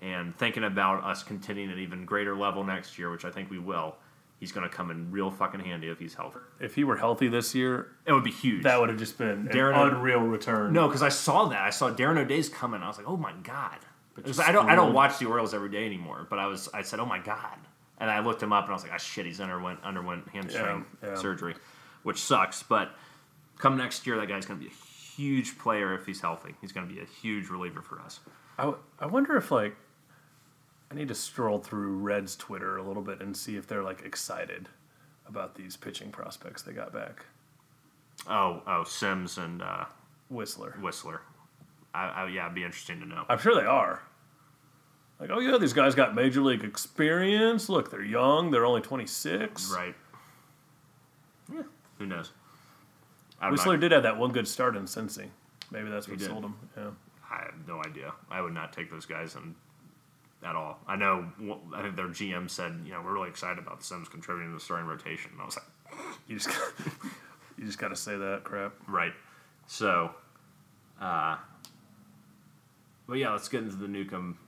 and thinking about us continuing at an even greater level next year, which I think we will. He's going to come in real fucking handy if he's healthy. If he were healthy this year, It would be huge. that would have just been Darren an unreal return. No, because I saw that. I saw Darren O'Day's coming. I was like, oh my god. Because I don't I don't watch the Orioles every day anymore. But I was I said, oh my god. And I looked him up and I was like, ah shit, he's underwent underwent hamstring Yeah, yeah. surgery, which sucks. But come next year, that guy's going to be a huge player if he's healthy. He's going to be a huge reliever for us. I, w- I wonder if like I need to stroll through Reds Twitter a little bit and see if they're like excited about these pitching prospects they got back. Oh oh Sims and uh, Wisler. Wisler. I, I, yeah, it'd be interesting to know. I'm sure they are. Like, oh yeah, these guys got major league experience. Look, they're young. They're only 26. Right. Yeah. Who knows? Not- Wisler did have that one good start in Cincy. Maybe that's what sold him. Yeah. I have no idea. I would not take those guys in, at all. I know. I think their GM said, you know, we're really excited about the Sims contributing to the starting rotation. And I was like, You just got, you just got to say that crap. right. So, uh, but yeah, let's get into the Newcomb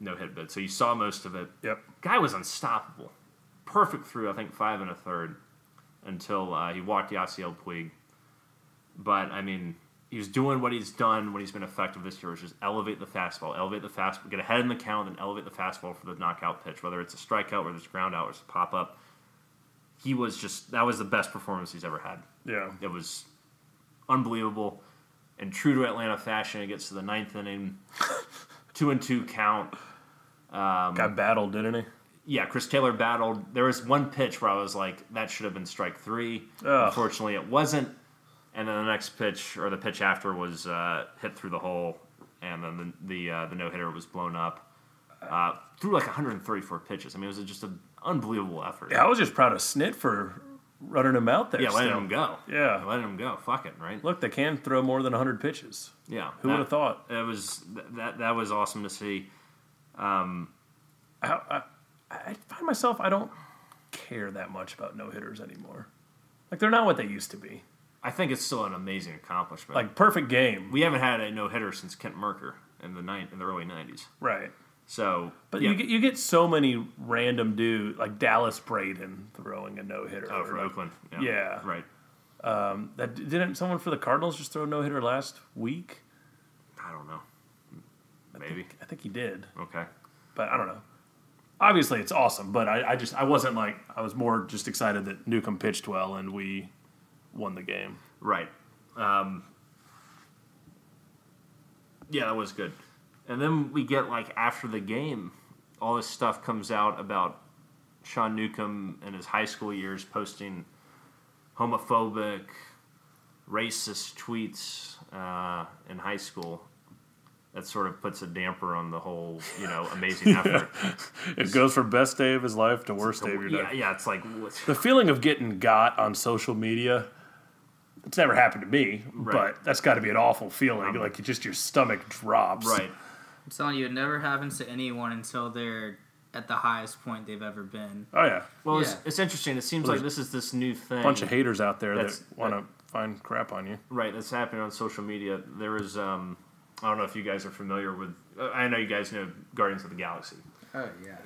no hit bid. So you saw most of it. Yep. Guy was unstoppable. Perfect through, I think, five and a third until uh, he walked Yasiel Puig. But, I mean, he was doing what he's done when he's been effective this year, which is elevate the fastball, elevate the fastball, get ahead in the count, and elevate the fastball for the knockout pitch, whether it's a strikeout, whether it's ground out, or it's a pop up. He was just, that was the best performance he's ever had. Yeah. It was unbelievable. And true to Atlanta fashion, it gets to the ninth inning, two and two count. Um, got battled, didn't he? Yeah, Chris Taylor battled. There was one pitch where I was like, that should have been strike three. Ugh. Unfortunately, it wasn't. And then the next pitch, or the pitch after, was uh, hit through the hole, and then the the, uh, the no hitter was blown up. Uh, through like 134 pitches. I mean, it was just an unbelievable effort. Yeah, I was just proud of Snit for running him out there. Yeah, letting still. him go. Yeah. letting him go. Fuck it, right? Look, they can throw more than 100 pitches. Yeah. Who would have thought? It was that that was awesome to see. I, I, I find myself, I don't care that much about no hitters anymore. Like, they're not what they used to be. I think it's still an amazing accomplishment. Like, perfect game. we haven't had a no hitter since Kent Mercker in the nine in the early '90s. Right. So, But yeah. you, get, you get so many random dude like Dallas Braden throwing a no hitter. oh for Oakland, yeah, Yeah. right. Um, that didn't someone for the Cardinals just throw a no hitter last week? I don't know. Maybe I think he did, okay. but I don't know. Obviously, it's awesome, but I, I just I wasn't like I was more just excited that Newcomb pitched well and we won the game. Right. Um, yeah, that was good. And then we get like after the game, all this stuff comes out about Sean Newcomb in his high school years posting homophobic, racist tweets uh, in high school. That sort of puts a damper on the whole, you know, amazing effort. It goes from best day of his life to worst day of your yeah, life. yeah, it's like The feeling of getting got on social media. It's never happened to me, Right. but that's got to be an awful feeling. like just your stomach drops. right. I'm telling you, it never happens to anyone until they're at the highest point they've ever been. Oh yeah. Well, it's, Yeah. it's interesting. It seems like this is this new thing. A bunch of haters out there That's- that want to find crap on you. Right, that's happening on social media. There is, um, I don't know if you guys are familiar with. uh, I know you guys know Guardians of the Galaxy. Oh yeah.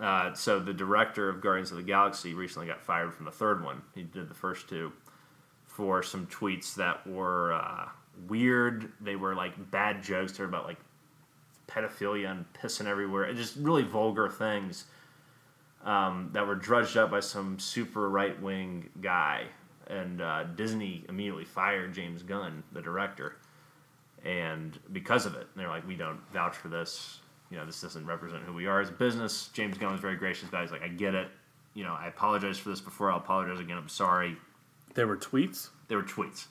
Yeah. Uh, so the director of Guardians of the Galaxy recently got fired from the third one. He did the first two for some tweets that were uh, weird. They were like bad jokes. They were about like pedophilia and pissing everywhere. And just really vulgar things um, that were drudged up by some super right wing guy. And uh, Disney immediately fired James Gunn, the director, and because of it, they're like, we don't vouch for this. You know, this doesn't represent who we are as a business. James Gunn was very gracious Guys, like, I get it. You know, I apologize for this before. I'll apologize again. I'm sorry. There were tweets. There were tweets.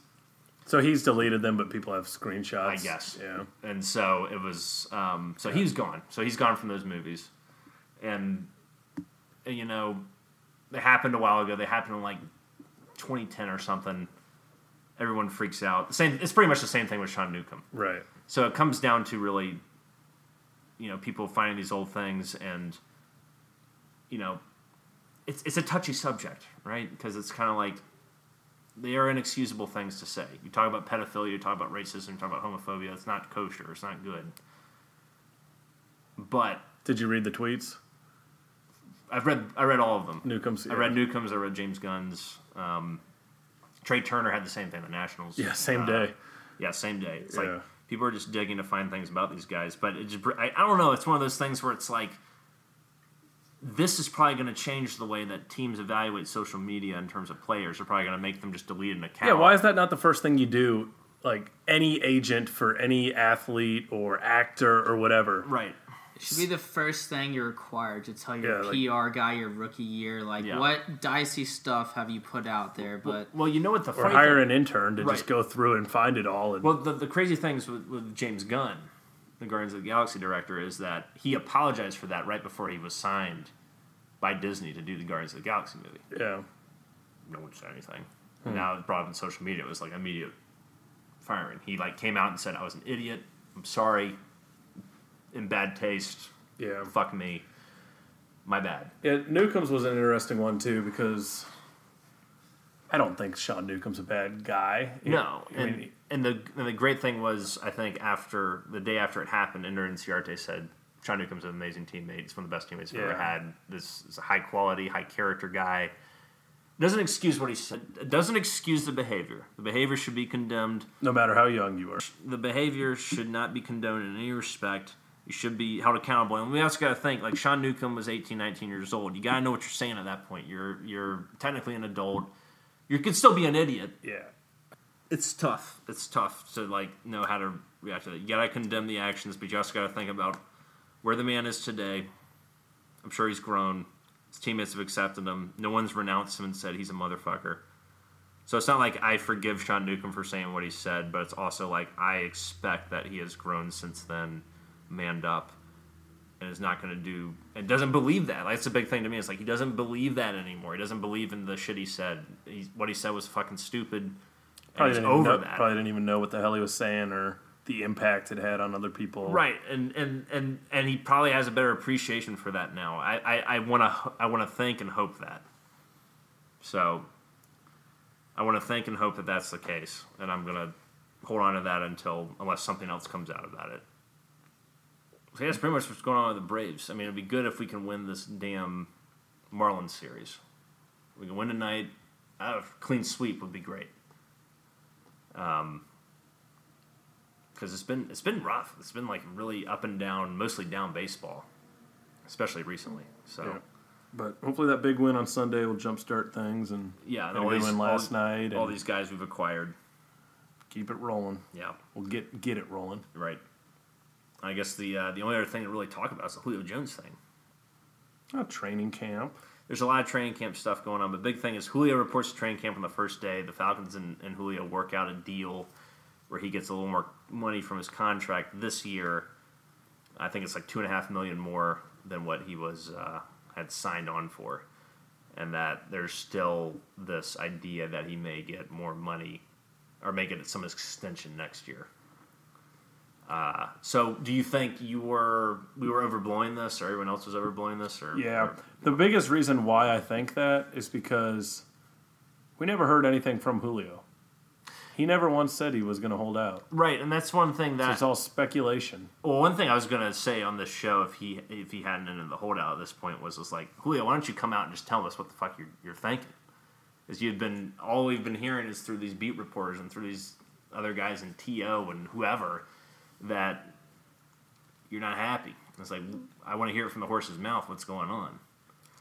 So he's deleted them, but people have screenshots. I guess. Yeah. And so it was. Um, so he's gone. So he's gone from those movies, and and, you know, they happened a while ago. They happened in like 2010 or something. Everyone freaks out. The same. It's pretty much the same thing with Sean Newcomb. Right. So it comes down to really, you know, people finding these old things and, you know, it's it's a touchy subject, right? Because it's kind of like they are inexcusable things to say. You talk about pedophilia, you talk about racism, you talk about homophobia. It's not kosher. It's not good. But Did you read the tweets? I've read I read all of them. Newcomb's. I read Newcomb's. I read James Gunn's. Um, Trea Turner had the same thing. The Nationals. Yeah, same uh, day. Yeah, same day. It's Yeah. like people are just digging to find things about these guys, but it just I, I don't know. It's one of those things where it's like this is probably going to change the way that teams evaluate social media in terms of players. They're probably going to make them just delete an account. Yeah, why is that not the first thing you do? Like any agent for any athlete or actor or whatever. Right. It should be the first thing you're required to tell your Yeah, like- PR guy your rookie year, like Yeah. what dicey stuff have you put out there? But Well, you know what the Or funny hire thing- an intern to just go through and find it all. And Well, the, the crazy things with, with James Gunn, the Guardians of the Galaxy director, is that he apologized for that right before he was signed by Disney to do the Guardians of the Galaxy movie. yeah, no one said anything. And now it brought up on social media. It was like immediate firing. He like came out and said, "I was an idiot. I'm sorry. In bad taste. yeah. Fuck me. My bad." Yeah, Newcomb's was an interesting one too because I don't think Sean Newcomb's a bad guy. No, I and mean, and the and the great thing was, I think after the day after it happened, Ender Inciarte said, "Sean Newcomb's an amazing teammate. He's one of the best teammates I've ever had. This is a high quality, high character guy." Doesn't excuse what he said. Doesn't excuse the behavior. The behavior should be condemned. no matter how young you are. the behavior should not be condoned in any respect. You should be held accountable. And we also got to think like Sean Newcomb was 18, 19 years old. You got to know what you're saying at that point. You're you're technically an adult. You could still be an idiot. Yeah, It's tough. It's tough to like know how to react to that. You got to condemn the actions, but you also got to think about where the man is today. I'm sure he's grown. His teammates have accepted him. No one's renounced him and said he's a motherfucker. So it's not like I forgive Sean Newcomb for saying what he said, but it's also like I expect that he has grown since then, manned up, and is not going to do. And doesn't believe that. Like, that's a big thing to me. It's like he doesn't believe that anymore. He doesn't believe in the shit he said. He's, what he said was fucking stupid. Probably didn't, even over know, that. probably didn't even know what the hell he was saying or the impact it had on other people. Right, and and and and he probably has a better appreciation for that now. I I, I want to I want to think and hope that. So. I want to think and hope that that's the case, and I'm gonna hold on to that until unless something else comes out about it. So that's pretty much what's going on with the Braves. I mean, it'd be good if we can win this damn Marlins series. We can win tonight. A clean sweep would be great. Um, because it's been it's been rough. It's been like really up and down, mostly down baseball, especially recently. So Yeah. But hopefully that big win on Sunday will jumpstart things and yeah, and all these win last all, night all these guys we've acquired. keep it rolling. Yeah, We'll get get it rolling. right. I guess the uh, the only other thing to really talk about is the Julio Jones thing. A training camp. There's a lot of training camp stuff going on, but big thing is Julio reports to training camp on the first day. The Falcons and, and Julio work out a deal where he gets a little more money from his contract this year. I think it's like two and a half million more than what he was uh, had signed on for, and that there's still this idea that he may get more money or may get some extension next year. Uh, so, do you think you were we were overblowing this, or everyone else was overblowing this, or Yeah. or- The biggest reason why I think that is because we never heard anything from Julio. He never once said he was going to hold out. Right, and that's one thing that It's all speculation. Well, one thing I was gonna say on this show, if he if he hadn't ended the holdout at this point, was was like Julio, why don't you come out and just tell us what the fuck you're you're thinking? Because you've been all we've been hearing is through these beat reporters and through these other guys in To and whoever that you're not happy. It's like I want to hear it from the horse's mouth. What's going on?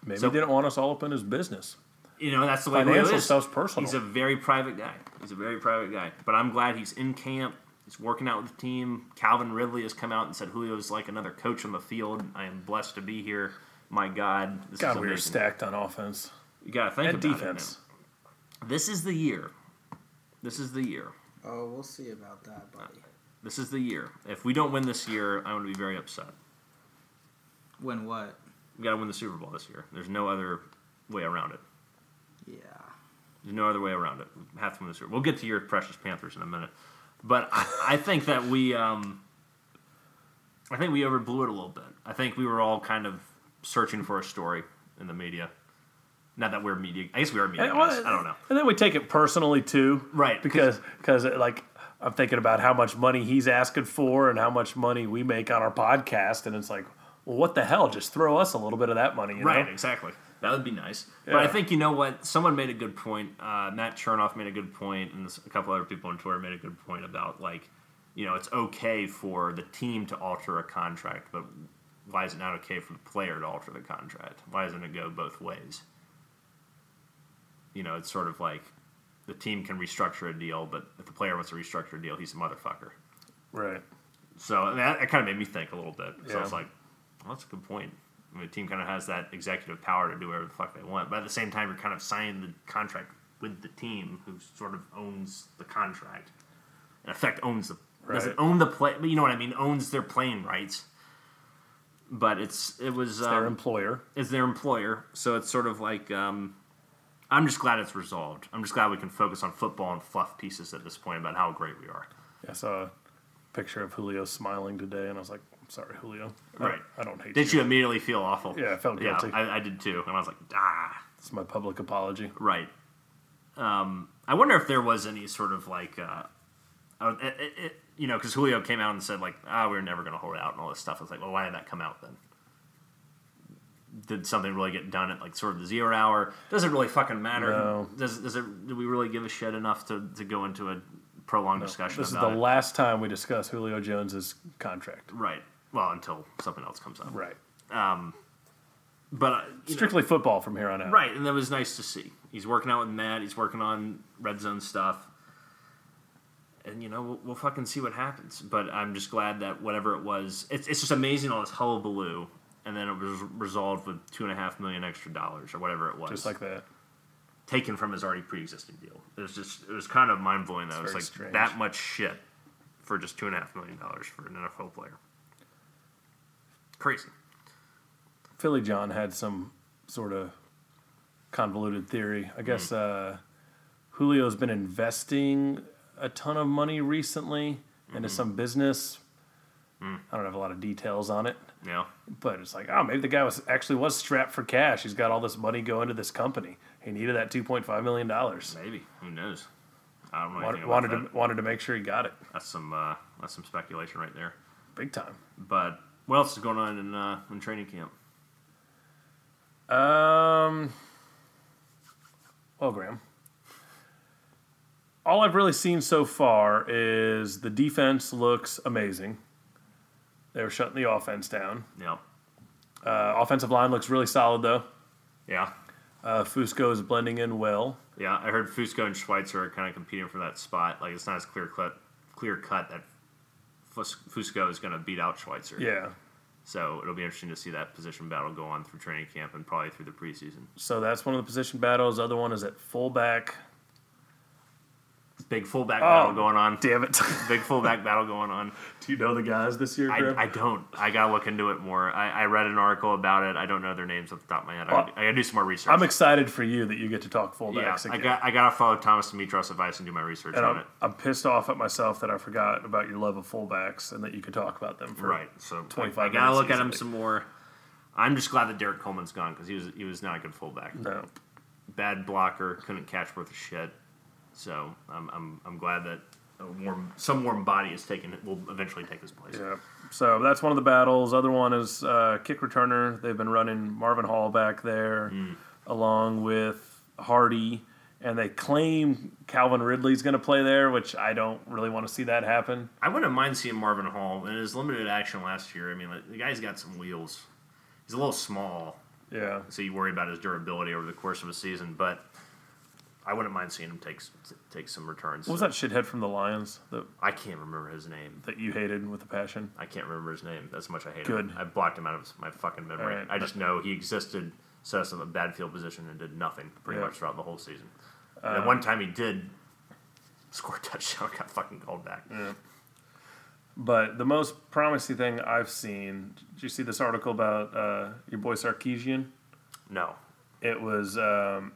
Maybe So- he didn't want us all up in his business. You know, that's the way Julio Financial is. stuff's personal. He's a very private guy. He's a very private guy. But I'm glad he's in camp. He's working out with the team. Calvin Ridley has come out and said Julio's like another coach on the field. I am blessed to be here. My God, this God, is we were amazing. stacked on offense You got to think and about defense. it. man. This is the year. This is the year. Oh, we'll see about that, buddy. This is the year. If we don't win this year, I'm going to be very upset. Win what? We got to win the Super Bowl this year. There's no other way around it. Yeah. There's no other way around it. We have to win this year. We'll get to your precious Panthers in a minute, but I, I think that we, um, I think we overblew it a little bit. I think we were all kind of searching for a story in the media. Not that we're media. I guess we are media. And, well. I don't know. And then we take it personally too, Right, Because because like I'm thinking about how much money he's asking for and how much money we make on our podcast, and it's like, well, what the hell? Just throw us a little bit of that money, you Right, know? exactly. That would be nice. But I think you know what? Someone made a good point. Uh, Matt Chernoff made a good point, and a couple other people on Twitter made a good point about like, you know, it's okay for the team to alter a contract, but why is it not okay for the player to alter the contract? Why doesn't it go both ways? You know, it's sort of like the team can restructure a deal, but if the player wants to restructure a deal, he's a motherfucker. Right. So that, that kind of made me think a little bit. So I was like, well, that's a good point. I mean, the team kind of has that executive power to do whatever the fuck they want, but at the same time, you're kind of signing the contract with the team, who sort of owns the contract. In effect, owns the doesn't own the play. But you know what I mean? Owns their playing rights. But it's it was It's their um, employer. is their employer, so it's sort of like um, I'm just glad it's resolved. I'm just glad we can focus on football and fluff pieces at this point about how great we are. I saw a picture of Julio smiling today, and I was like, I'm sorry, Julio. I- Right. I, don't hate Did you. you immediately feel awful? Yeah, I felt guilty. Yeah, I, I did too, and I was like, ah, It's my public apology. right. Um, I wonder if there was any sort of like, uh, it, it, you know, because Julio came out and said like, ah, we are never going to hold out and all this stuff. I was like, well, why did that come out then? Did something really get done at like sort of the zero hour? Does it really fucking matter? No. Does does it? Do we really give a shit enough to, to go into a prolonged discussion This is the it? last time we discuss Julio Jones's contract. right. Well, until something else comes up. Right. Um, But uh, you know, Strictly football from here on out. Right, and that was nice to see. He's working out with Matt. He's working on red zone stuff, and you know we'll, we'll fucking see what happens. But I'm just glad that whatever it was, it's, it's just amazing all this hullabaloo, and then it was resolved with two and a half million extra dollars or whatever it was, Just like that. taken from his already pre-existing deal. It was just it was kind of mind blowing that it was like strange. that much shit for just two and a half million dollars for an NFL player. Crazy. Philly John had some sort of convoluted theory. I guess Mm-hmm. uh, Julio's been investing a ton of money recently into Mm-hmm. some business. Mm. I don't have a lot of details on it, Yeah. but it's like, oh, maybe the guy was actually was strapped for cash. He's got all this money going to this company. He needed that two point five million dollars. Maybe. Who knows? I don't know Wanted, wanted to wanted to make sure he got it That's some uh, that's some speculation right there. big time. But what else is going on in uh, in training camp? Um. Well, Graham. All I've really seen so far is the defense looks amazing. They were shutting the offense down. Yeah, Uh, offensive line looks really solid, though. yeah, Uh, Fusco is blending in well. yeah. I heard Fusco and Schweitzer are kind of competing for that spot. Like it's not as clear cut clear cut that Fusco is going to beat out Schweitzer. Yeah. So it'll be interesting to see that position battle go on through training camp and probably through the preseason. So that's one of the position battles. Other one is at fullback. Big fullback Oh, battle going on. Damn it. Big fullback battle going on. Do you know the guys this year? I, I don't. I gotta look into it more. I, I read an article about it. I don't know their names off the top of my head. I, Well, gotta- I gotta do some more research. I'm excited for you that you get to talk yeah, fullbacks I again. got I gotta follow Thomas Dimitroff's advice and do my research and on I'm, it. I'm pissed off at myself that I forgot about your love of fullbacks and that you could talk about them for Right. So 25 I gotta look at him easily. some more. I'm just glad that Derrick Coleman's gone because he was he was not a good fullback. No. Bad blocker, couldn't catch worth a shit. So I'm, I'm, I'm glad that a warm, some warm body is taken will eventually take his place. Yeah. So that's one of the battles. Other one is uh, kick returner. They've been running Marvin Hall back there, along with Hardy, and they claim Calvin Ridley's going to play there, which I don't really want to see that happen. I wouldn't mind seeing Marvin Hall in his limited action last year. I mean, like, the guy's got some wheels. He's a little small, Yeah. so you worry about his durability over the course of a season. But I wouldn't mind seeing him take take some returns. What was that shithead from the Lions that I can't remember his name. that you hated with a passion? I can't remember his name. That's much I hate Good. him. I blocked him out of my fucking memory. Alright. I just know he existed, set us in a bad field position, and did nothing pretty Yeah. much throughout the whole season. and one time he did score a touchdown, got fucking called back. But the most promising thing I've seen, did you see this article about uh, your boy Sarkisian? No. It was um,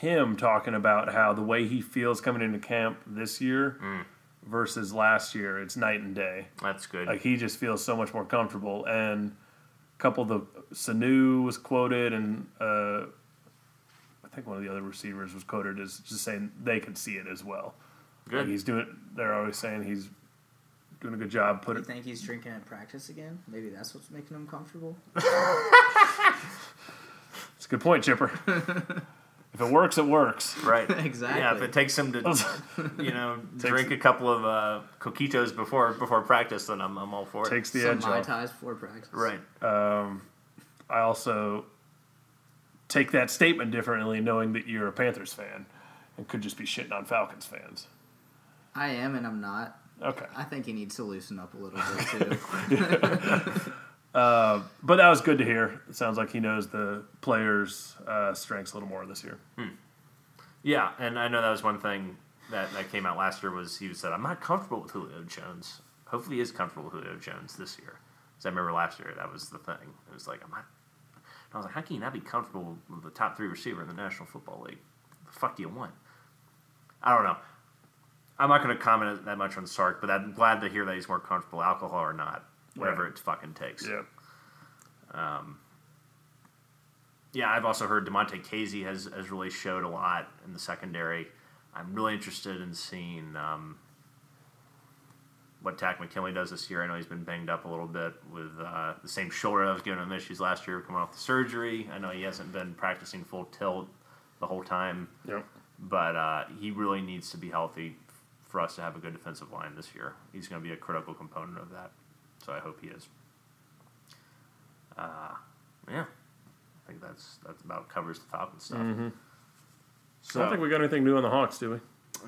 him talking about how the way he feels coming into camp this year versus last year, it's night and day. That's good. Like he just feels so much more comfortable. And a couple of the Sanu was quoted, and uh, I think one of the other receivers was quoted as just saying they can see it as well. Like good. he's doing. They're always saying he's doing a good job. Put You it. think he's drinking at practice again? Maybe that's what's making him comfortable. It's a good point, Chipper. if it works, it works. Right. Exactly. Yeah, if it takes him to, you know, drink a couple of uh, coquitos before before practice, then I'm, I'm all for it. Takes the Some edge mai off. tais before practice. right. I also take that statement differently, knowing that you're a Panthers fan and could just be shitting on Falcons fans. I am, and I'm not. Okay. I think he needs to loosen up a little bit too. But that was good to hear. It sounds like he knows the players' uh, strengths a little more this year. Yeah, and I know that was one thing that, that came out last year was he said, I'm not comfortable with Julio Jones. Hopefully he is comfortable with Julio Jones this year. Because I remember last year that was the thing. It was like, I'm not. I was like, how can you not be comfortable with the top three receiver in the National Football League? The fuck do you want? I don't know. I'm not going to comment that much on Sark, but I'm glad to hear that he's more comfortable, alcohol or not, whatever it fucking takes. Yeah. Yeah, I've also heard Damontae Kazee has, has really showed a lot in the secondary. I'm really interested in seeing um, what Takk McKinley does this year. I know he's been banged up a little bit with uh, the same shoulder that was giving him issues last year coming off the surgery. I know he hasn't been practicing full tilt the whole time, Yep. but uh, he really needs to be healthy for us to have a good defensive line this year. He's going to be a critical component of that, so I hope he is. Uh, yeah, I think that's that's about covers the Falcons stuff. So I don't think we got anything new on the Hawks, do we?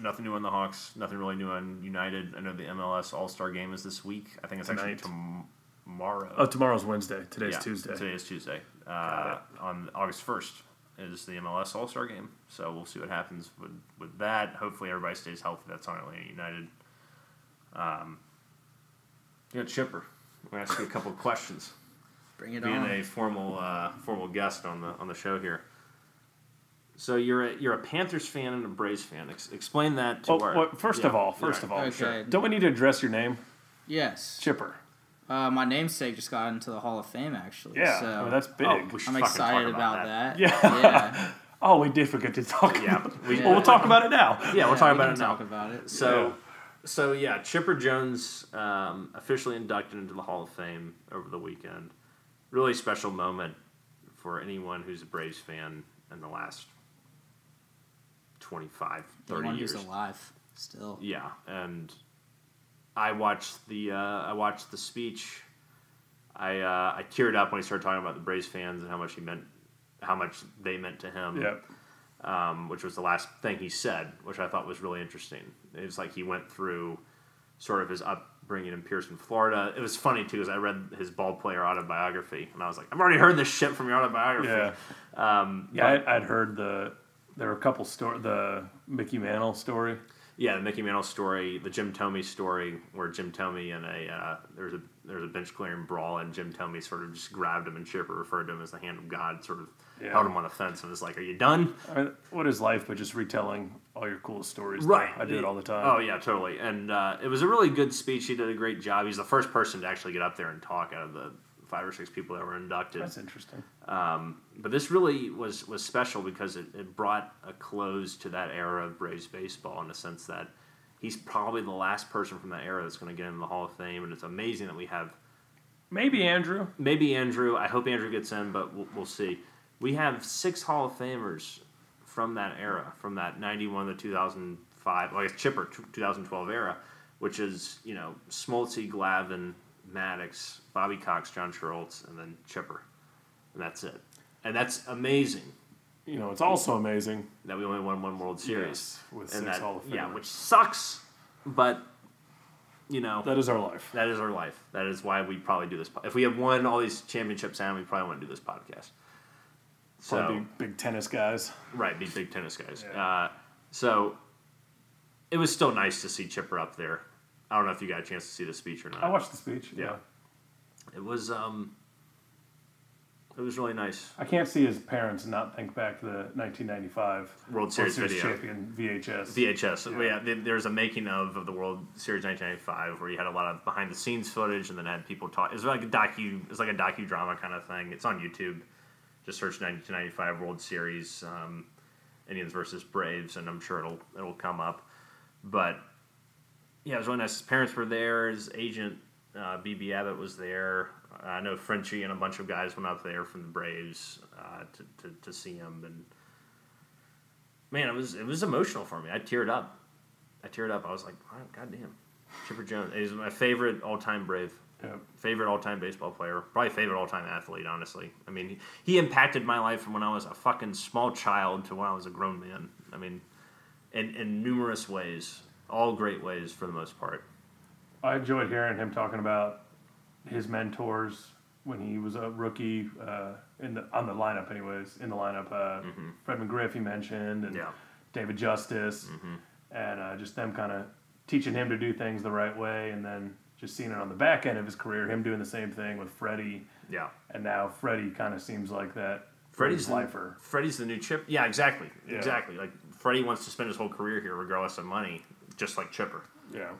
Nothing new on the Hawks. Nothing really new on United. I know the MLS All Star Game is this week. I think it's actually Tonight. tom- tomorrow. Oh, tomorrow's Wednesday. Today's Yeah, Tuesday. Today is Tuesday. Uh, on August first is the MLS All Star Game. So we'll see what happens with with that. Hopefully everybody stays healthy. That's on Atlanta United. Um, yeah, Chipper. I'm gonna ask you a couple of questions. Bring it Being on. Being a formal uh, formal guest on the on the show here. So you're a, you're a Panthers fan and a Braves fan. Ex- explain that to Oh, our. well, first of all, first right. of all, Okay. sure. don't we need to address your name, Yes. Chipper? Uh, my namesake just got into the Hall of Fame, actually. Yeah, So I mean, that's big. Oh, I'm excited about, that. Yeah. Yeah. oh, we did forget to talk. Yeah, about we- Well, we'll talk about it now. Yeah, we'll Yeah, talk we about can it now. Talk about it. So, so yeah, Chipper Jones um, officially inducted into the Hall of Fame over the weekend. Really special moment for anyone who's a Braves fan in the last 25, 30 years. who's alive still. Yeah, and I watched the uh, I watched the speech. I uh, I teared up when he started talking about the Braves fans and how much he meant, how much they meant to him Yeah. Um, which was the last thing he said, which I thought was really interesting. It was like he went through sort of his upbringing in Pierson, Florida. It was funny too, because I read his ball player autobiography, and I was like, I've already heard this shit from your autobiography. Yeah. Um, Yeah, but- I, I'd heard the there were a couple story the Mickey Mantle story. yeah, the Mickey Mantle story, the Jim Thome story, where Jim Thome and a uh, there was a there was a bench clearing brawl, and Jim Thome sort of just grabbed him, and Chipper referred to him as the hand of God, sort of Yeah. held him on the fence, and was like, "Are you done?" I mean, what is life but just retelling all your coolest stories? though? Right. I do it all the time. Oh yeah, totally. And uh, it was a really good speech. He did a great job. He's the first person to actually get up there and talk out of the five or six people that were inducted. That's interesting. Um, but this really was was special because it, it brought a close to that era of Braves baseball in the sense that he's probably the last person from that era that's going to get in the Hall of Fame, and it's amazing that we have Maybe Andrew. maybe Andrew. I hope Andrew gets in, but we'll, we'll see. We have six Hall of Famers from that era, from that '91 to 2005, well, I guess Chipper 2012 era, which is you know Smoltzy, Glavine, Maddux, Bobby Cox, John Schuerholz, and then Chipper, and that's it. And that's amazing You know, it's also amazing. that we only won one World Series. Yes, with and six that, Hall of Famers. yeah, which sucks, but you know That is our life. that is our life. That is why we probably do this. If we had won all these championships and we probably wouldn't do this podcast. So Probably big, big tennis guys. right, be big tennis guys. Yeah. Uh, so it was still nice to see Chipper up there. I don't know if you got a chance to see the speech or not. I watched the speech. Yeah. It was um, it was really nice. I can't see his parents not think back to the 1995 World Series video. champion VHS. VHS. Yeah. Yeah, there's a making of of the World Series 1995 where you had a lot of behind the scenes footage and then had people talk. It's like a docu. It's like a docudrama kind of thing. It's on YouTube. Just search 1995 World Series um, Indians versus Braves, and I'm sure it'll it'll come up. But yeah, it was really nice. His parents were there. His agent uh, BB Abbott was there. I know Frenchie and a bunch of guys went up there from the Braves uh, to, to to see him and man, it was it was emotional for me. I teared up. I teared up. I was like, God damn. Chipper Jones. is my favorite all time Brave. Yeah. Favorite all time baseball player. Probably favorite all time athlete, honestly. I mean, he, he impacted my life from when I was a fucking small child to when I was a grown man. I mean, in, in numerous ways. All great ways for the most part. I enjoyed hearing him talking about his mentors when he was a rookie uh, in the, on the lineup, anyways. In the lineup, uh, Fred McGriff he mentioned, and Mm-hmm. Yeah. David Justice, and uh, just them kind of teaching him to do things the right way, and then just seeing it on the back end of his career, him doing the same thing with Freddie, Yeah. and now Freddie kind of seems like that. Freddie's the, lifer. Freddie's the new Chip. Yeah, exactly. Yeah. Exactly. Like, Freddie wants to spend his whole career here regardless of money, just like Chipper. Yeah.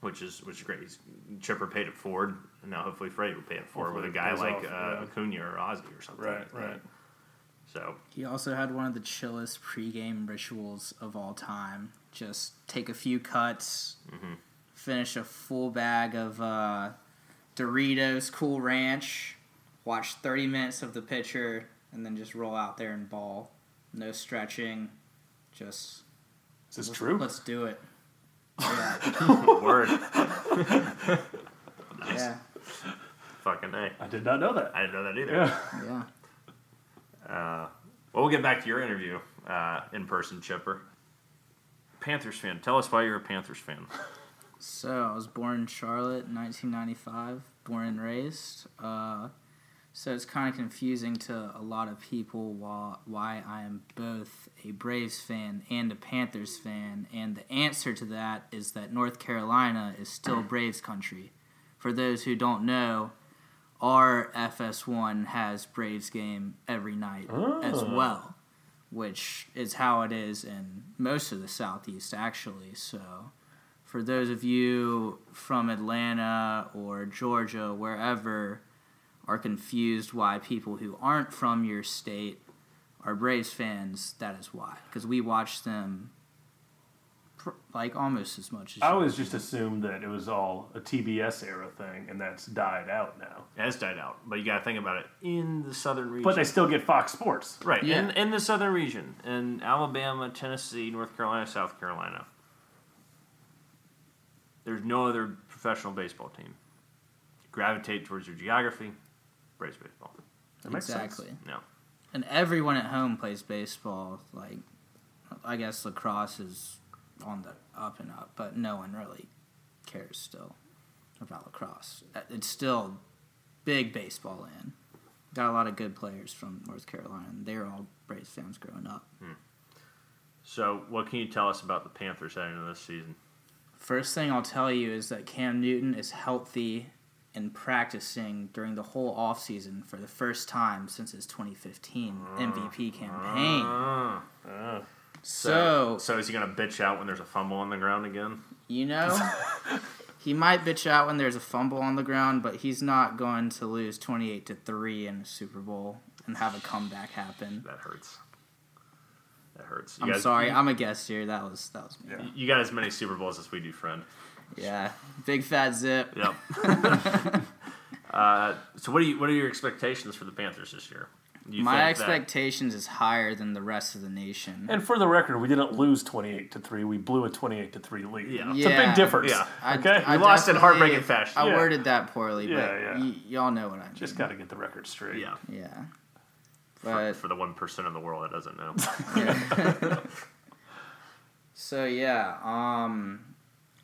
which is which is great. He's, Chipper paid it forward, and now hopefully Freddie will pay it forward Hopefully with a guy like off, uh, yeah. Acuna or Ozzy or something. Right. like that. Right. So He also had one of the chillest pregame rituals of all time. Just take a few cuts, finish a full bag of uh, Doritos Cool Ranch, watch 30 minutes of the pitcher, and then just roll out there and ball. No stretching. Just Is this let's, true? let's do it. Yeah. word, yeah. fucking a. I did not know that. I didn't know that either. Yeah. Yeah. Well, we'll get back to your interview uh, in person, Chipper. Panthers fan. Tell us why you're a Panthers fan. So I was born in Charlotte, in 1995, born and raised. Uh, so it's kind of confusing to a lot of people why, why I am both a Braves fan and a Panthers fan. And the answer to that is that North Carolina is still Braves country. For those who don't know, our FS1 has Braves game every night as Oh. well, which is how it is in most of the Southeast, actually. So for those of you from Atlanta or Georgia, wherever, are confused why people who aren't from your state are Braves fans, that is why. Because we watch them pr- like almost as much as I always just assumed that it was all a TBS era thing, and that's died out now. It has died out, but you got to think about it in the southern region. But they still get Fox Sports. Right, Yeah. in, in the southern region, in Alabama, Tennessee, North Carolina, South Carolina, there's no other professional baseball team. Gravitate towards your geography, Braves baseball. That makes sense. exactly. No. And everyone at home plays baseball. Like, I guess lacrosse is on the up and up, but no one really cares still about lacrosse. It's still big baseball land. Got a lot of good players from North Carolina, and They're all Braves fans growing up. Hmm. So, what can you tell us about the Panthers heading into this season? First thing I'll tell you is that Cam Newton is healthy and practicing during the whole offseason for the first time since his 2015 MVP campaign. Ah. So, so is he gonna bitch out when there's a fumble on the ground again? you know, He might bitch out when there's a fumble on the ground, but he's not going to lose 28 to 3 in a Super Bowl and have a comeback happen. That hurts. That hurts. You I'm guys- sorry, I'm a guest here. That was that was me. Yeah. You got as many Super Bowls as we do, friend. Yeah, big fat zip. Yep. uh, so, what do you? What are your expectations for the Panthers this year? You My expectations is higher than the rest of the nation. And for the record, we didn't lose 28 to 3. We blew a 28 to 3 lead. Yeah. It's a Yeah. big difference. Yeah. I- okay? I You lost in definitely- heartbreaking fashion. I Yeah. worded that poorly, Yeah, but yeah. Y- y'all know what I mean. Just got to get the record straight. yeah. yeah. For, But for the one percent of the world that doesn't know. so yeah, um,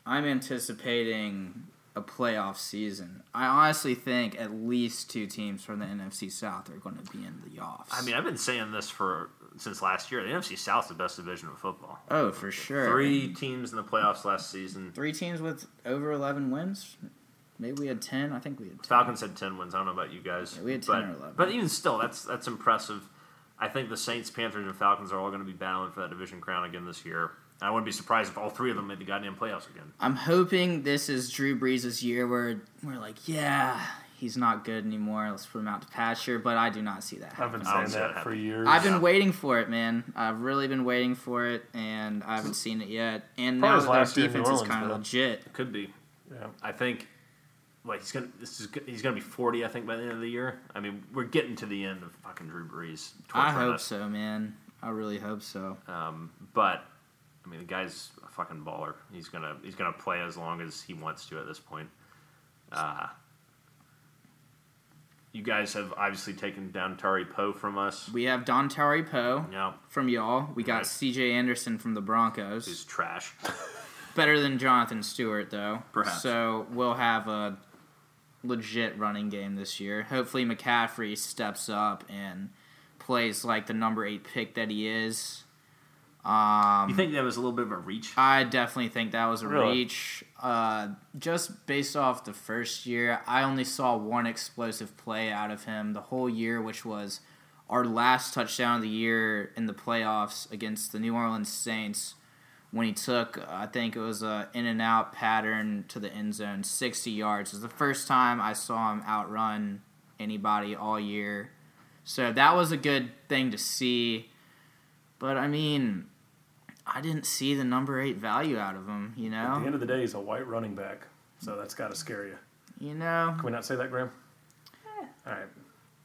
I'm anticipating a playoff season. I honestly think at least two teams from the NFC South are going to be in the offs. I mean, I've been saying this for since last year. The NFC South is the best division of football. oh for sure. Three teams in the playoffs last season. three teams with over 11 wins. Maybe we had 10. I think we had 10. Falcons had ten wins. I don't know about you guys. Yeah, we had 10 but, or 11. But even still, that's that's impressive. I think the Saints, Panthers, and Falcons are all going to be battling for that division crown again this year. I wouldn't be surprised if all three of them made the goddamn playoffs again. I'm hoping this is Drew Brees' year where we're like, yeah, he's not good anymore. Let's put him out to pasture. But I do not see that I've been happening. I don't saying that that for years. I've been waiting for it, man. I've really been waiting for it, and I haven't seen it yet. And Probably now his that their last year in New defense is kind of legit. It could be. Yeah. I think. Like he's gonna, this is he's gonna be forty. I think by the end of the year. I mean, we're getting to the end of fucking Drew Brees. I hope us. so, man. I really hope so. Um, but I mean, the guy's a fucking baller. He's gonna he's gonna play as long as he wants to at this point. Uh, you guys have obviously taken Dontari Poe from us. We have Dontari Poe Yeah, from y'all. We got Right. C.J. Anderson from the Broncos. he's trash. Better than Jonathan Stewart, though. Perhaps. So we'll have a legit running game this year. Hopefully, McCaffrey steps up and plays like the number eight pick that he is. Um, You think that was a little bit of a reach? I definitely think that was a Really? reach. Uh, just based off the first year, I only saw one explosive play out of him the whole year, which was our last touchdown of the year in the playoffs against the New Orleans Saints when he took, I think it was a in and out pattern to the end zone, 60 yards. It was the first time I saw him outrun anybody all year. So that was a good thing to see. But I mean, I didn't see the number eight value out of him. You know? At the end of the day, he's a white running back. So that's got to scare you. you know. Can we not say that, Graham? Eh. All right.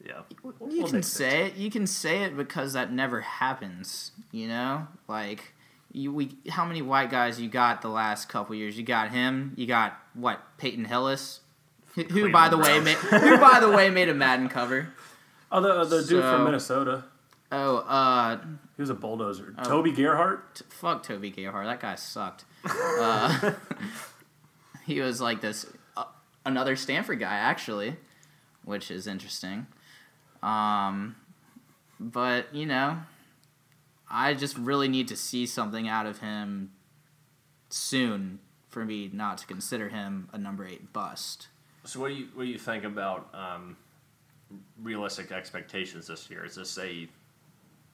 Yeah. We'll- You we'll can make say it. You can say it because that never happens. You know, like you. We how many white guys you got the last couple years? You got him. You got what? Peyton Hillis, who, who by the way, made, who by the way made a Madden cover. Oh, the, the dude from Minnesota. Oh, uh, He was a bulldozer. Oh. Toby Gerhart. t- fuck Toby Gayhart. That guy sucked. Uh, he was like this uh, another Stanford guy actually, which is interesting. Um, but you know, I just really need to see something out of him soon for me not to consider him a number eight bust. So what do you what do you think about um, realistic expectations this year? Is this a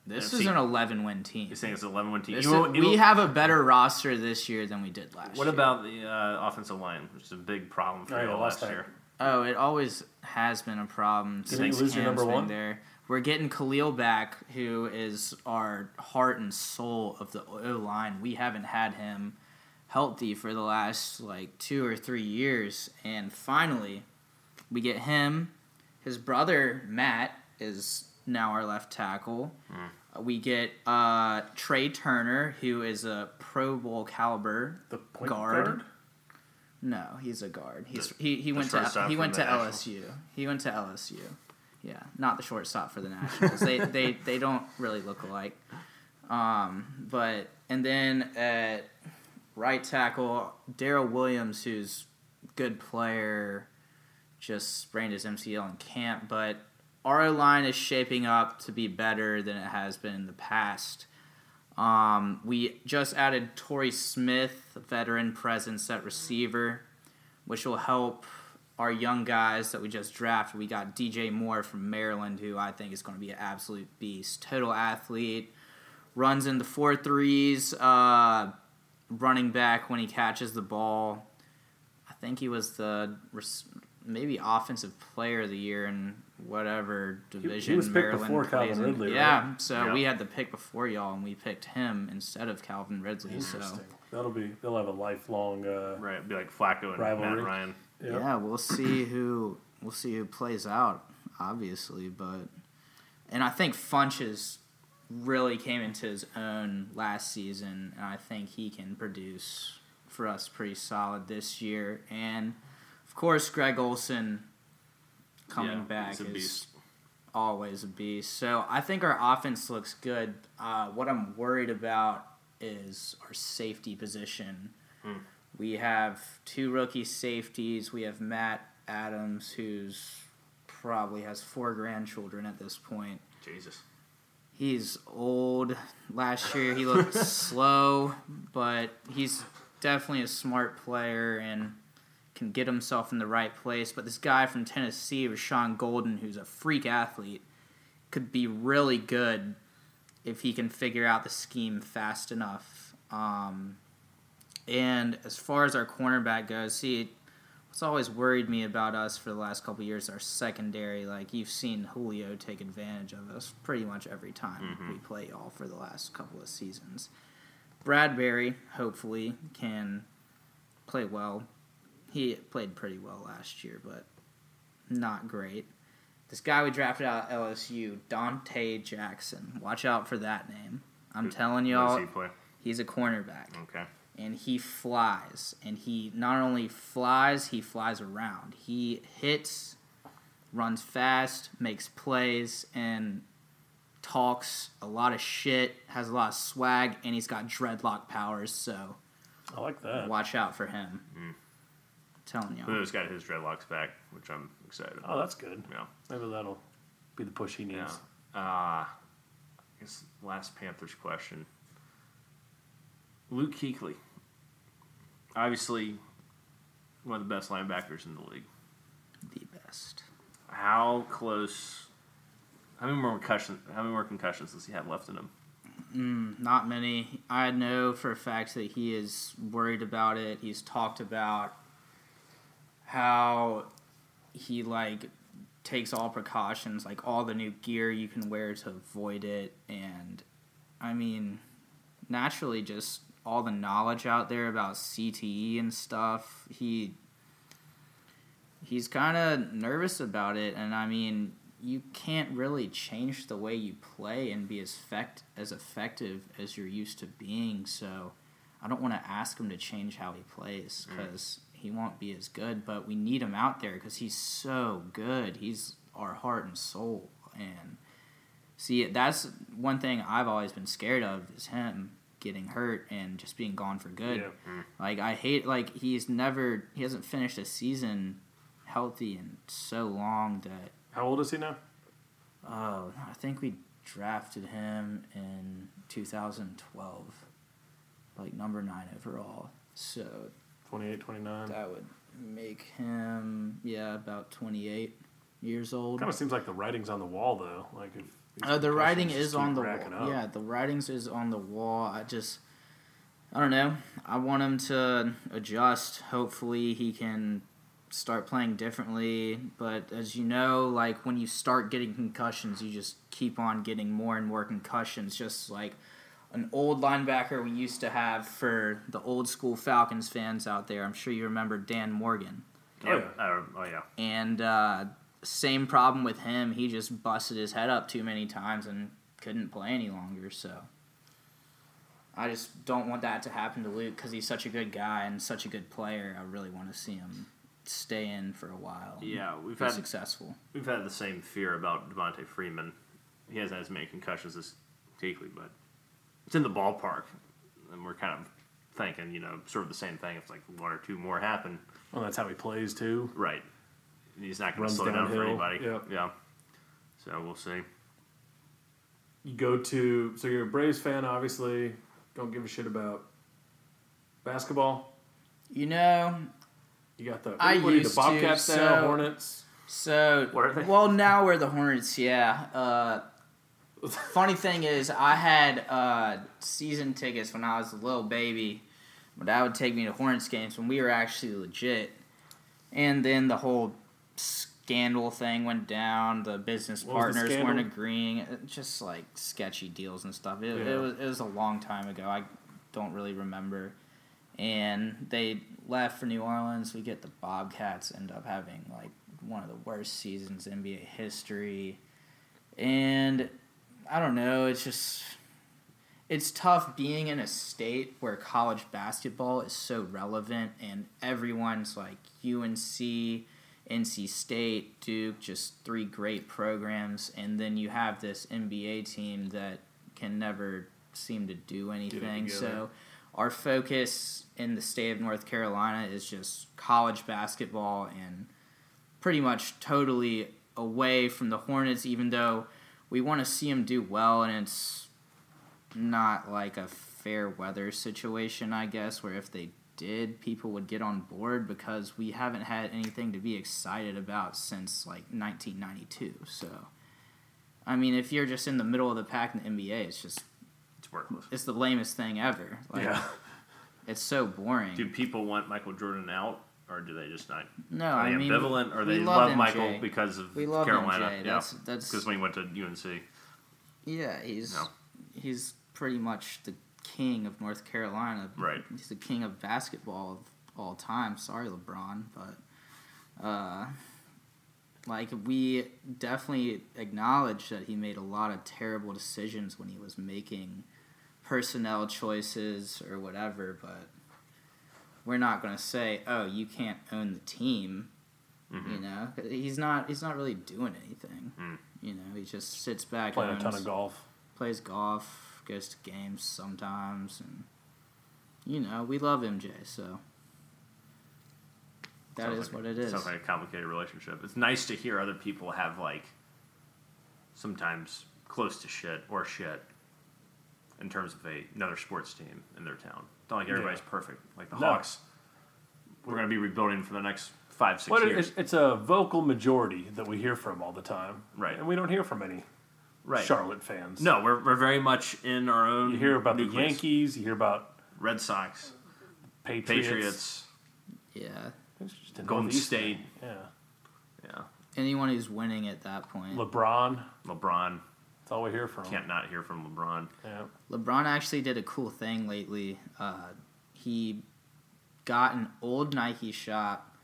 This Yeah, is an eleven win team. you think it's an eleven win team? You- is- you- we have a better roster this year than we did last What year. about the uh, offensive line, which is a big problem for Oh, you yeah, all last last time. year? Oh, it always has been a problem Did since you lose your number been one? there. We're getting Kalil back, who is our heart and soul of the O line. We haven't had him healthy for the last like two or three years, and finally, we get him. His brother Matt is now our left tackle. Uh, We get uh, Trai Turner, who is a Pro Bowl caliber The guard. guard. no, he's a guard. He's The- he, he went to he went to. LSU. He went to LSU. Yeah, not the shortstop for the Nationals. they they they don't really look alike. Um, but and then at right tackle, Daryl Williams, who's good player, just sprained his MCL in camp, but our line is shaping up to be better than it has been in the past. Um, we just added Torrey Smith, veteran presence at receiver, which will help our young guys that we just drafted. We got DJ Moore from Maryland, who I think is going to be an absolute beast. Total athlete, runs in the four threes, uh, running back when he catches the ball. I think he was the res- maybe offensive player of the year in whatever division was picked Maryland before plays Calvin in. Ridley, Yeah, so Yeah. we had the pick before y'all, and we picked him instead of Calvin Ridley. So Interesting. That'll be. They'll have a lifelong. Uh, Right, it'd be like Flacco and Rivalry. Matt Ryan. Yep. yeah, we'll see who we'll see who plays out, obviously, but and I think Funchess really came into his own last season, and I think he can produce for us pretty solid this year. And of course, Greg Olsen coming Yeah, back is beast. always a beast. So I think our offense looks good. Uh, what I'm worried about is our safety position. Hmm. We have two rookie safeties. We have Matt Adams, who's probably has four grandchildren at this point. Jesus. He's old. Last year he looked slow, but he's definitely a smart player and can get himself in the right place. But this guy from Tennessee, Rashaan Gaulden, who's a freak athlete, could be really good if he can figure out the scheme fast enough. Um, and as far as our cornerback goes, see, what's always worried me about us for the last couple years, our secondary. Like you've seen Julio take advantage of us pretty much every time we play y'all for the last couple of seasons. Bradberry hopefully can play well. He played pretty well last year, but not great. This guy we drafted out LSU, Donte Jackson. Watch out for that name. I'm telling y'all, he he's a cornerback Okay. And he flies and he not only flies he flies around he hits runs fast makes plays and talks a lot of shit has a lot of swag and he's got dreadlock powers so I like that. watch out for him telling you Julio's got his dreadlocks back, which I'm excited about. Oh, that's good. Yeah. Maybe that'll be the push he needs. Yeah. Uh, I guess last Panthers question. Luke Kuechly. Obviously, one of the best linebackers in the league. the best How close? How many more concussions? How many more concussions does he have left in him? Mm, not many. I know for a fact that he is worried about it. He's talked about how he like takes all precautions, like all the new gear you can wear to avoid it, and I mean, naturally, just all the knowledge out there about CTE and stuff. He he's kind of nervous about it, and I mean, you can't really change the way you play and be as effect as effective as you're used to being. So, I don't want to ask him to change how he plays mm. because he won't be as good. But we need him out there because he's so good. He's our heart and soul. And see, that's one thing I've always been scared of is him getting hurt and just being gone for good. Yeah. Mm. Like I hate like he's never he hasn't finished a season healthy in so long that How old is he now? oh I think we drafted him in 2012 like number 9 overall. So 28, 29. that would make him yeah about 28 years old. Kind of seems like the writing's on the wall, though. Like if these Uh, the writing is on the wall. up. Yeah, the writings is on the wall. I just, I don't know. I want him to adjust. Hopefully, he can start playing differently. But as you know, like when you start getting concussions, you just keep on getting more and more concussions. Just like an old linebacker we used to have for the old school Falcons fans out there. I'm sure you remember Dan Morgan. Oh, Yep. Uh, oh yeah. And uh, same problem with him. He just busted his head up too many times and couldn't play any longer. So I just don't want that to happen to Luke because he's such a good guy and such a good player. I really want to see him stay in for a while. Yeah, we've be had successful. we've had the same fear about Devonta Freeman. He hasn't had as many concussions as Kuechly, but it's in the ballpark, and we're kind of thinking, you know, sort of the same thing. If like one or two more happen, Well, that's how he plays too. right? He's not going to Runs slow down for anybody. yep. Yeah. So we'll see. You go to so you're a Braves fan, obviously. Don't give a shit about basketball. You know, You got the I what are you, used the to, Bobcats now, so- Hornets. So, What are they? well, now we're the Hornets, yeah. Uh, funny thing is, I had uh, season tickets when I was a little baby. My dad would take me to Hornets games when we were actually legit. and then the whole scandal thing went down. The business What was the partners weren't agreeing. Just like sketchy deals and stuff. It, Yeah. it was it was a long time ago. I don't really remember. And they left for New Orleans. We get the Bobcats end up having like one of the worst seasons in NBA history. And I don't know. It's just it's tough being in a state where college basketball is so relevant and everyone's like UNC, NC State, Duke, just three great programs, and then you have this NBA team that can never seem to do anything. So our focus in the state of North Carolina is just college basketball and pretty much totally away from the Hornets, even though we want to see them do well, and it's not like a fair weather situation, I guess, where if they did, people would get on board because we haven't had anything to be excited about since like 1992. So, I mean, if you're just in the middle of the pack in the NBA, it's just It's worthless. it's the lamest thing ever. Like, yeah. it's so boring. Do people want Michael Jordan out, or do they just not? no, Are they I mean, ambivalent, or they love love, Michael because of we love Carolina? MJ. Yeah, That's that's because when he went to UNC. Yeah, he's No. he's pretty much the king of North Carolina. Right. He's the king of basketball of all time. Sorry, LeBron, but uh, like we definitely acknowledge that he made a lot of terrible decisions when he was making personnel choices or whatever. But we're not going to say, "Oh, you can't own the team." Mhm. You know, he's not. He's not really doing anything. Mm. You know, he just sits back, Playing a ton of golf. plays golf, goes to games sometimes, and you know we love MJ, so that Sounds is like- what it is. Sounds like a complicated relationship. It's nice to hear other people have like sometimes close to shit or shit in terms of a, another sports team in their town. It's not like everybody's Yeah. perfect. Like the No. Hawks, we're going to be rebuilding for the next five, six What years. it's, it's a vocal majority that we hear from all the time, Right. And we don't hear from any right. Charlotte fans. No, we're, we're very much in our own. you hear about the. Yankees, you hear about Red Sox, Patriots, Patriots, yeah, It's just a Golden Northeast State. thing. Yeah, yeah, anyone who's winning at that point. LeBron. LeBron. That's all we hear from. Can't not hear from LeBron. Yeah. LeBron actually did a cool thing lately. Uh, he got an old Nike shop,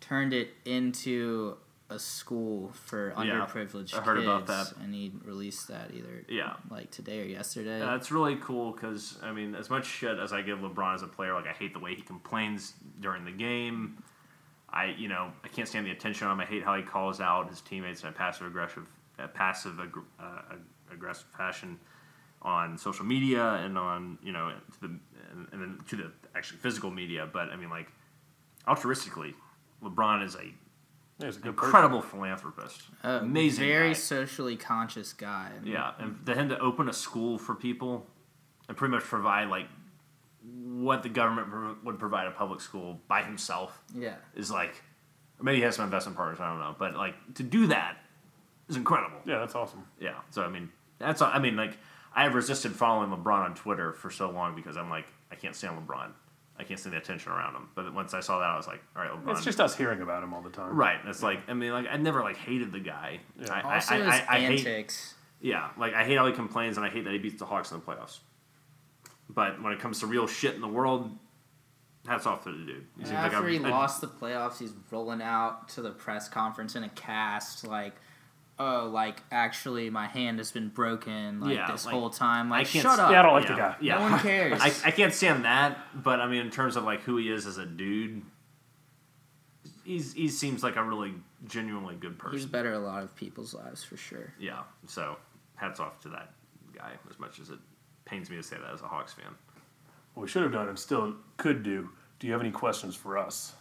turned it into a school for Yeah, underprivileged I heard kids, about that. and he released that either Yeah. like today or yesterday. Uh, That's really cool because I mean, as much shit as I give LeBron as a player, like I hate the way he complains during the game. I, you know, I can't stand the attention on him. I hate how he calls out his teammates in a passive aggressive, uh, passive aggr- uh, aggressive fashion on social media and on you know to the and, and then to the actually physical media. But I mean, like altruistically, LeBron is a He's a good person. incredible philanthropist, Uh, amazing, very guy. socially conscious guy. and- Yeah, and for him to open a school for people and pretty much provide like what the government pro- would provide a public school by himself yeah. is like, maybe he has some investment partners. I don't know, but like to do that is incredible. Yeah, that's awesome. Yeah. So I mean, that's I mean like I have resisted following LeBron on Twitter for so long because I'm like I can't stand LeBron. I can't stand the attention around him. But once I saw that, I was like, all right, LeBron. It's just us hearing about him all the time. right. It's like I mean, like I never like hated the guy. Yeah. I, Also, I, his I, I hate antics. yeah, like I hate how he complains, and I hate that he beats the Hawks in the playoffs. But when it comes to real shit in the world, hats off to the dude. He seems like After a- he a- lost the playoffs, he's rolling out to the press conference in a cast like, "Oh, like actually, my hand has been broken like Yeah, this like, whole time." Like I Like, can't shut s- up. Yeah, I don't like yeah, the guy. Yeah. No one cares. I, I can't stand that, but I mean, in terms of like who he is as a dude, he's he seems like a really genuinely good person. He's better a lot of people's lives for sure. yeah, so hats off to that guy. As much as it pains me to say that as a Hawks fan. What we should have done and still could do. Do you have any questions for us?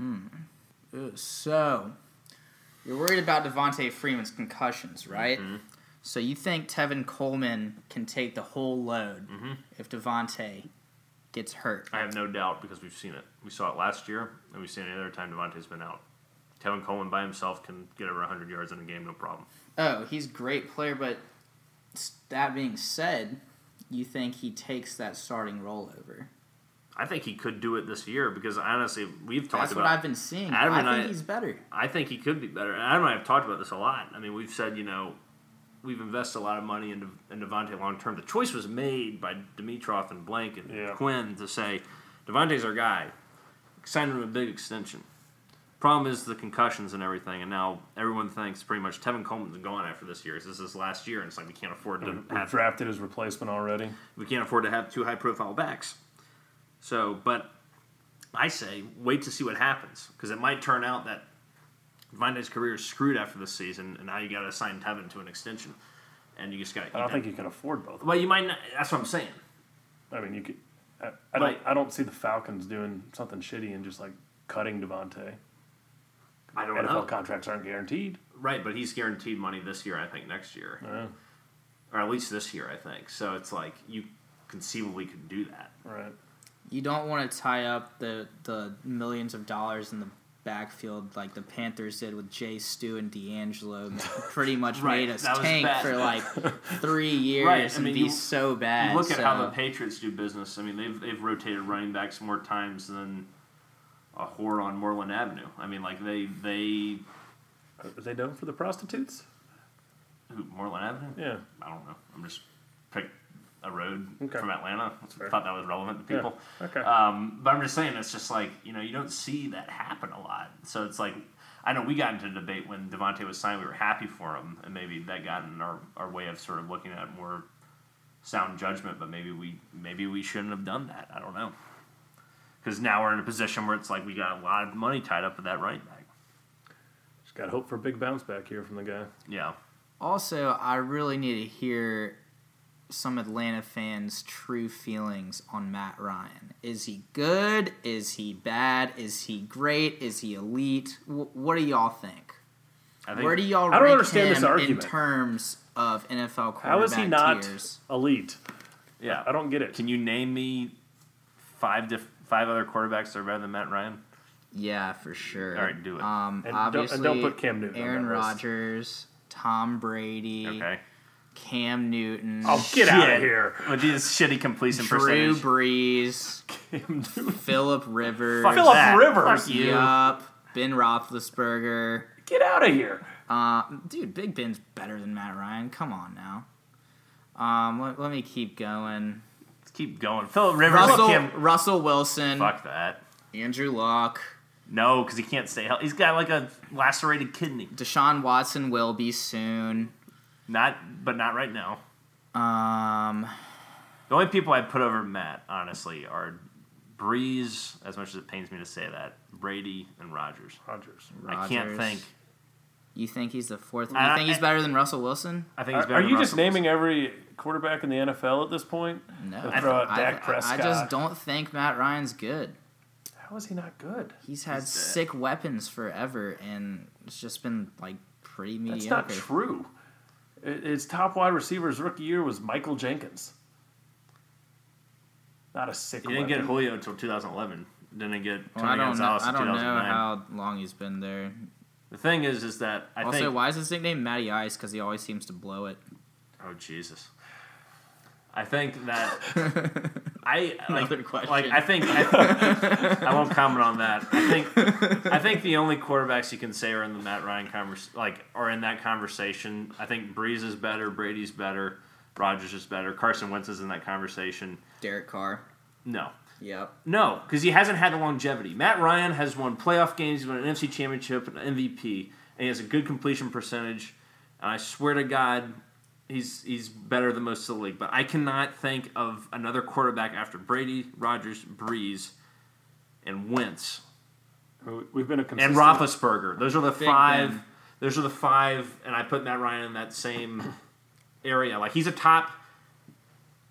Ooh, So, you're worried about Devonta Freeman's concussions, right? Mm-hmm. So you think Tevin Coleman can take the whole load Mm-hmm. if Devonta gets hurt? I have no doubt because we've seen it. We saw it last year, and we've seen it any other time Devonta's been out. Tevin Coleman by himself can get over 100 yards in a game, no problem. Oh, he's a great player, but that being said, you think he takes that starting role over? I think he could do it this year because honestly, we've talked That's about. what I've been seeing. Adam I and think I- he's better. I think he could be better. Adam and I have talked about this a lot. I mean, we've said, you know, we've invested a lot of money into in Devonta long term. The choice was made by Dimitroff and Blank and Yeah. Quinn to say, Devonta's our guy. Sign him a big extension. Problem is the concussions and everything, and now everyone thinks pretty much Tevin Coleman's gone after this year. This is his last year, and it's like we can't afford to We have drafted his replacement already. we can't afford to have two high profile backs. So, but I say wait to see what happens because it might turn out that Devonta's career is screwed after this season, and now you got to sign Tevin to an extension, and you just got. I don't think you can afford both. Well, you might. Not, that's what I'm saying. I mean, you could. I, I don't. I don't see the Falcons doing something shitty and just like cutting Devonta. I don't know. NFL know. contracts aren't guaranteed. Right, but he's guaranteed money this year. I think next year, Yeah, or at least this year. I think so. It's like you conceivably could do that. right. You don't want to tie up the the millions of dollars in the backfield like the Panthers did with J-Stew and DeAngelo. Pretty much Right, made us that tank bad. for like three years Right, I and be you- so bad. You look at how the Patriots do business. I mean, they've they've rotated running backs more times than a whore on Moreland Avenue. I mean, like they they Are they known for the prostitutes? who, Moreland Avenue. Yeah. I don't know. I'm just picked a road Okay. from Atlanta. I thought that was relevant to Yeah. people. Okay. Um, but I'm just saying, it's just like you know, you don't see that happen a lot. So it's like I know we got into a debate when Devonta was signed. We were happy for him, and maybe that got in our, our way of sort of looking at more sound judgment. But maybe we maybe we shouldn't have done that. I don't know. Because now we're in a position where it's like we got a lot of money tied up with that right back. Just got hope for a big bounce back here from the guy. Yeah. Also, I really need to hear some Atlanta fans' true feelings on Matt Ryan. Is he good? Is he bad? Is he great? Is he elite? Wh- what do y'all think? I think Where do y'all I don't rank understand him this in terms of NFL quarterback How is he not tiers? elite? yeah. I don't get it. Can you name me five diff- five other quarterbacks that are better than Matt Ryan? Yeah, for sure. All right, do it. Um, And don't- and obviously, don't put Cam Newton Aaron. Rodgers, Tom Brady, Okay. Cam Newton, Oh, get out of here. With these shitty completion Drew percentage. Brees, Philip Rivers. Fuck Philip that. Rivers. Fuck you. Yup. Ben Roethlisberger. Get out of here. Uh, dude, Big Ben's better than Matt Ryan. Come on now. Um, let, let me keep going. Let's keep going. Philip Rivers. Russell Cam- Russell Wilson, Fuck that. Andrew Luck, No, because he can't stay healthy. He's got like a lacerated kidney. Deshaun Watson will be soon. Not, but not right now. Um, The only people I'd put over Matt, honestly, are Brees. As much as it pains me to say that, Brady and Rodgers. Rodgers. I can't Rodgers. think. You think he's the fourth? You I- think he's I- better than Russell Wilson? I think he's Are, better. are than you just Russell naming every quarterback in the NFL at this point? No, They'll throw out I, Dak I- Prescott. I just don't think Matt Ryan's good. How is he not good? He's had He's sick weapons forever, and it's just been like pretty That's mediocre. not true. I- His top wide receivers rookie year was Michael Jenkins. Not a sick. He didn't get weapon. Julio until 2011. Didn't get Well, Tony I don't know. I don't know 2009. how long he's been there. The thing is, is that I also, think. why is his nickname Matty Ice? Because he always seems to blow it. Oh Jesus! I think that I like, Another question. like I think I, I won't comment on that. I think I think the only quarterbacks you can say are in the Matt Ryan convers like are in that conversation. I think Brees is better, Brady's better, Rodgers is better, Carson Wentz is in that conversation. Derek Carr. No, Yep. no, because he hasn't had the longevity. Matt Ryan has won playoff games, he's won an NFC Championship, an MVP, and he has a good completion percentage. And I swear to God, he's he's better than most of the league. But I cannot think of another quarterback after Brady, Rodgers, Brees, and Wentz We've been a consistent... and consistent. Roethlisberger. Those are the Big five. Ben. Those are the five, and I put Matt Ryan in that same area. Like he's a top.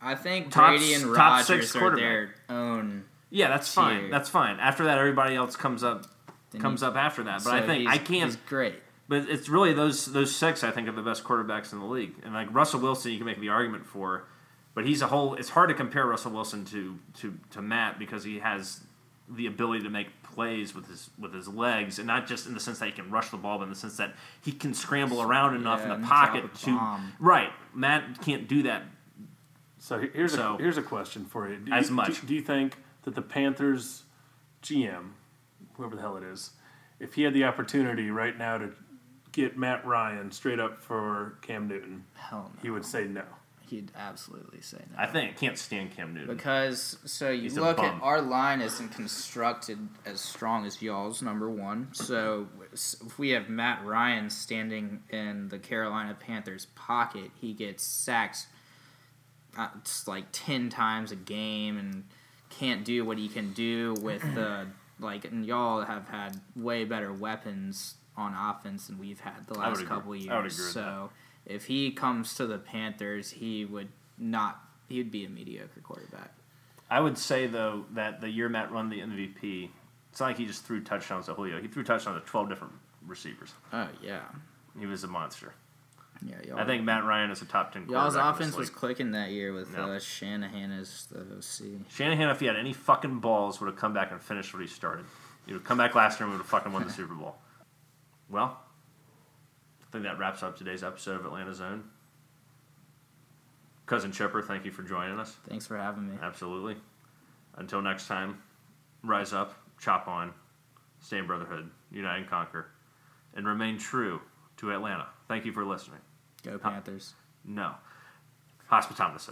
I think Top Brady and top six Rodgers are their own. Yeah, that's fine. That's fine. After that, everybody else comes up then comes he- up after that. But I think I can't. He's great. But it's really those those six I think are the best quarterbacks in the league. And like Russell Wilson, you can make the argument for, but he's a whole. It's hard to compare Russell Wilson to to to Matt because he has the ability to make plays with his with his legs, and not just in the sense that he can rush the ball, but in the sense that he can scramble around enough Yeah, in and the pocket a to bomb. right. Matt can't do that. So here's So- a here's a question for you. Do As you, much. Do, do you think that the Panthers GM, whoever the hell it is, if he had the opportunity right now to get Matt Ryan straight up for Cam Newton, Hell no. he would say no. He'd absolutely say no. I think I can't stand Cam Newton. Because so you He's a look at bum. our line isn't constructed as strong as y'all's number one. So if we have Matt Ryan standing in the Carolina Panthers pocket, he gets sacked uh, it's like ten times a game and can't do what he can do with the like. And y'all have had way better weapons on offense than we've had the last couple years. I would agree with so if he comes to the Panthers, he would not. He would be a mediocre quarterback. I would say though that the year Matt won the MVP, it's not like he just threw touchdowns to Julio. He threw touchdowns to twelve different receivers. Oh yeah, He was a monster. yeah. Y'all, I think Matt Ryan is a top ten. y'all's offense was clicking that year with No. uh, Shanahan as the OC. Shanahan, if he had any fucking balls, would have come back and finished what he started. He would have come back last year and would have fucking won the Super Bowl. Well, I think that wraps up today's episode of Atlanta Zone. Cousin Chipper, thank you for joining us. Thanks for having me. Absolutely. Until next time, rise up, chop on, stay in brotherhood, unite and conquer, and remain true to Atlanta. Thank you for listening. Go Panthers. No. Hospitalis.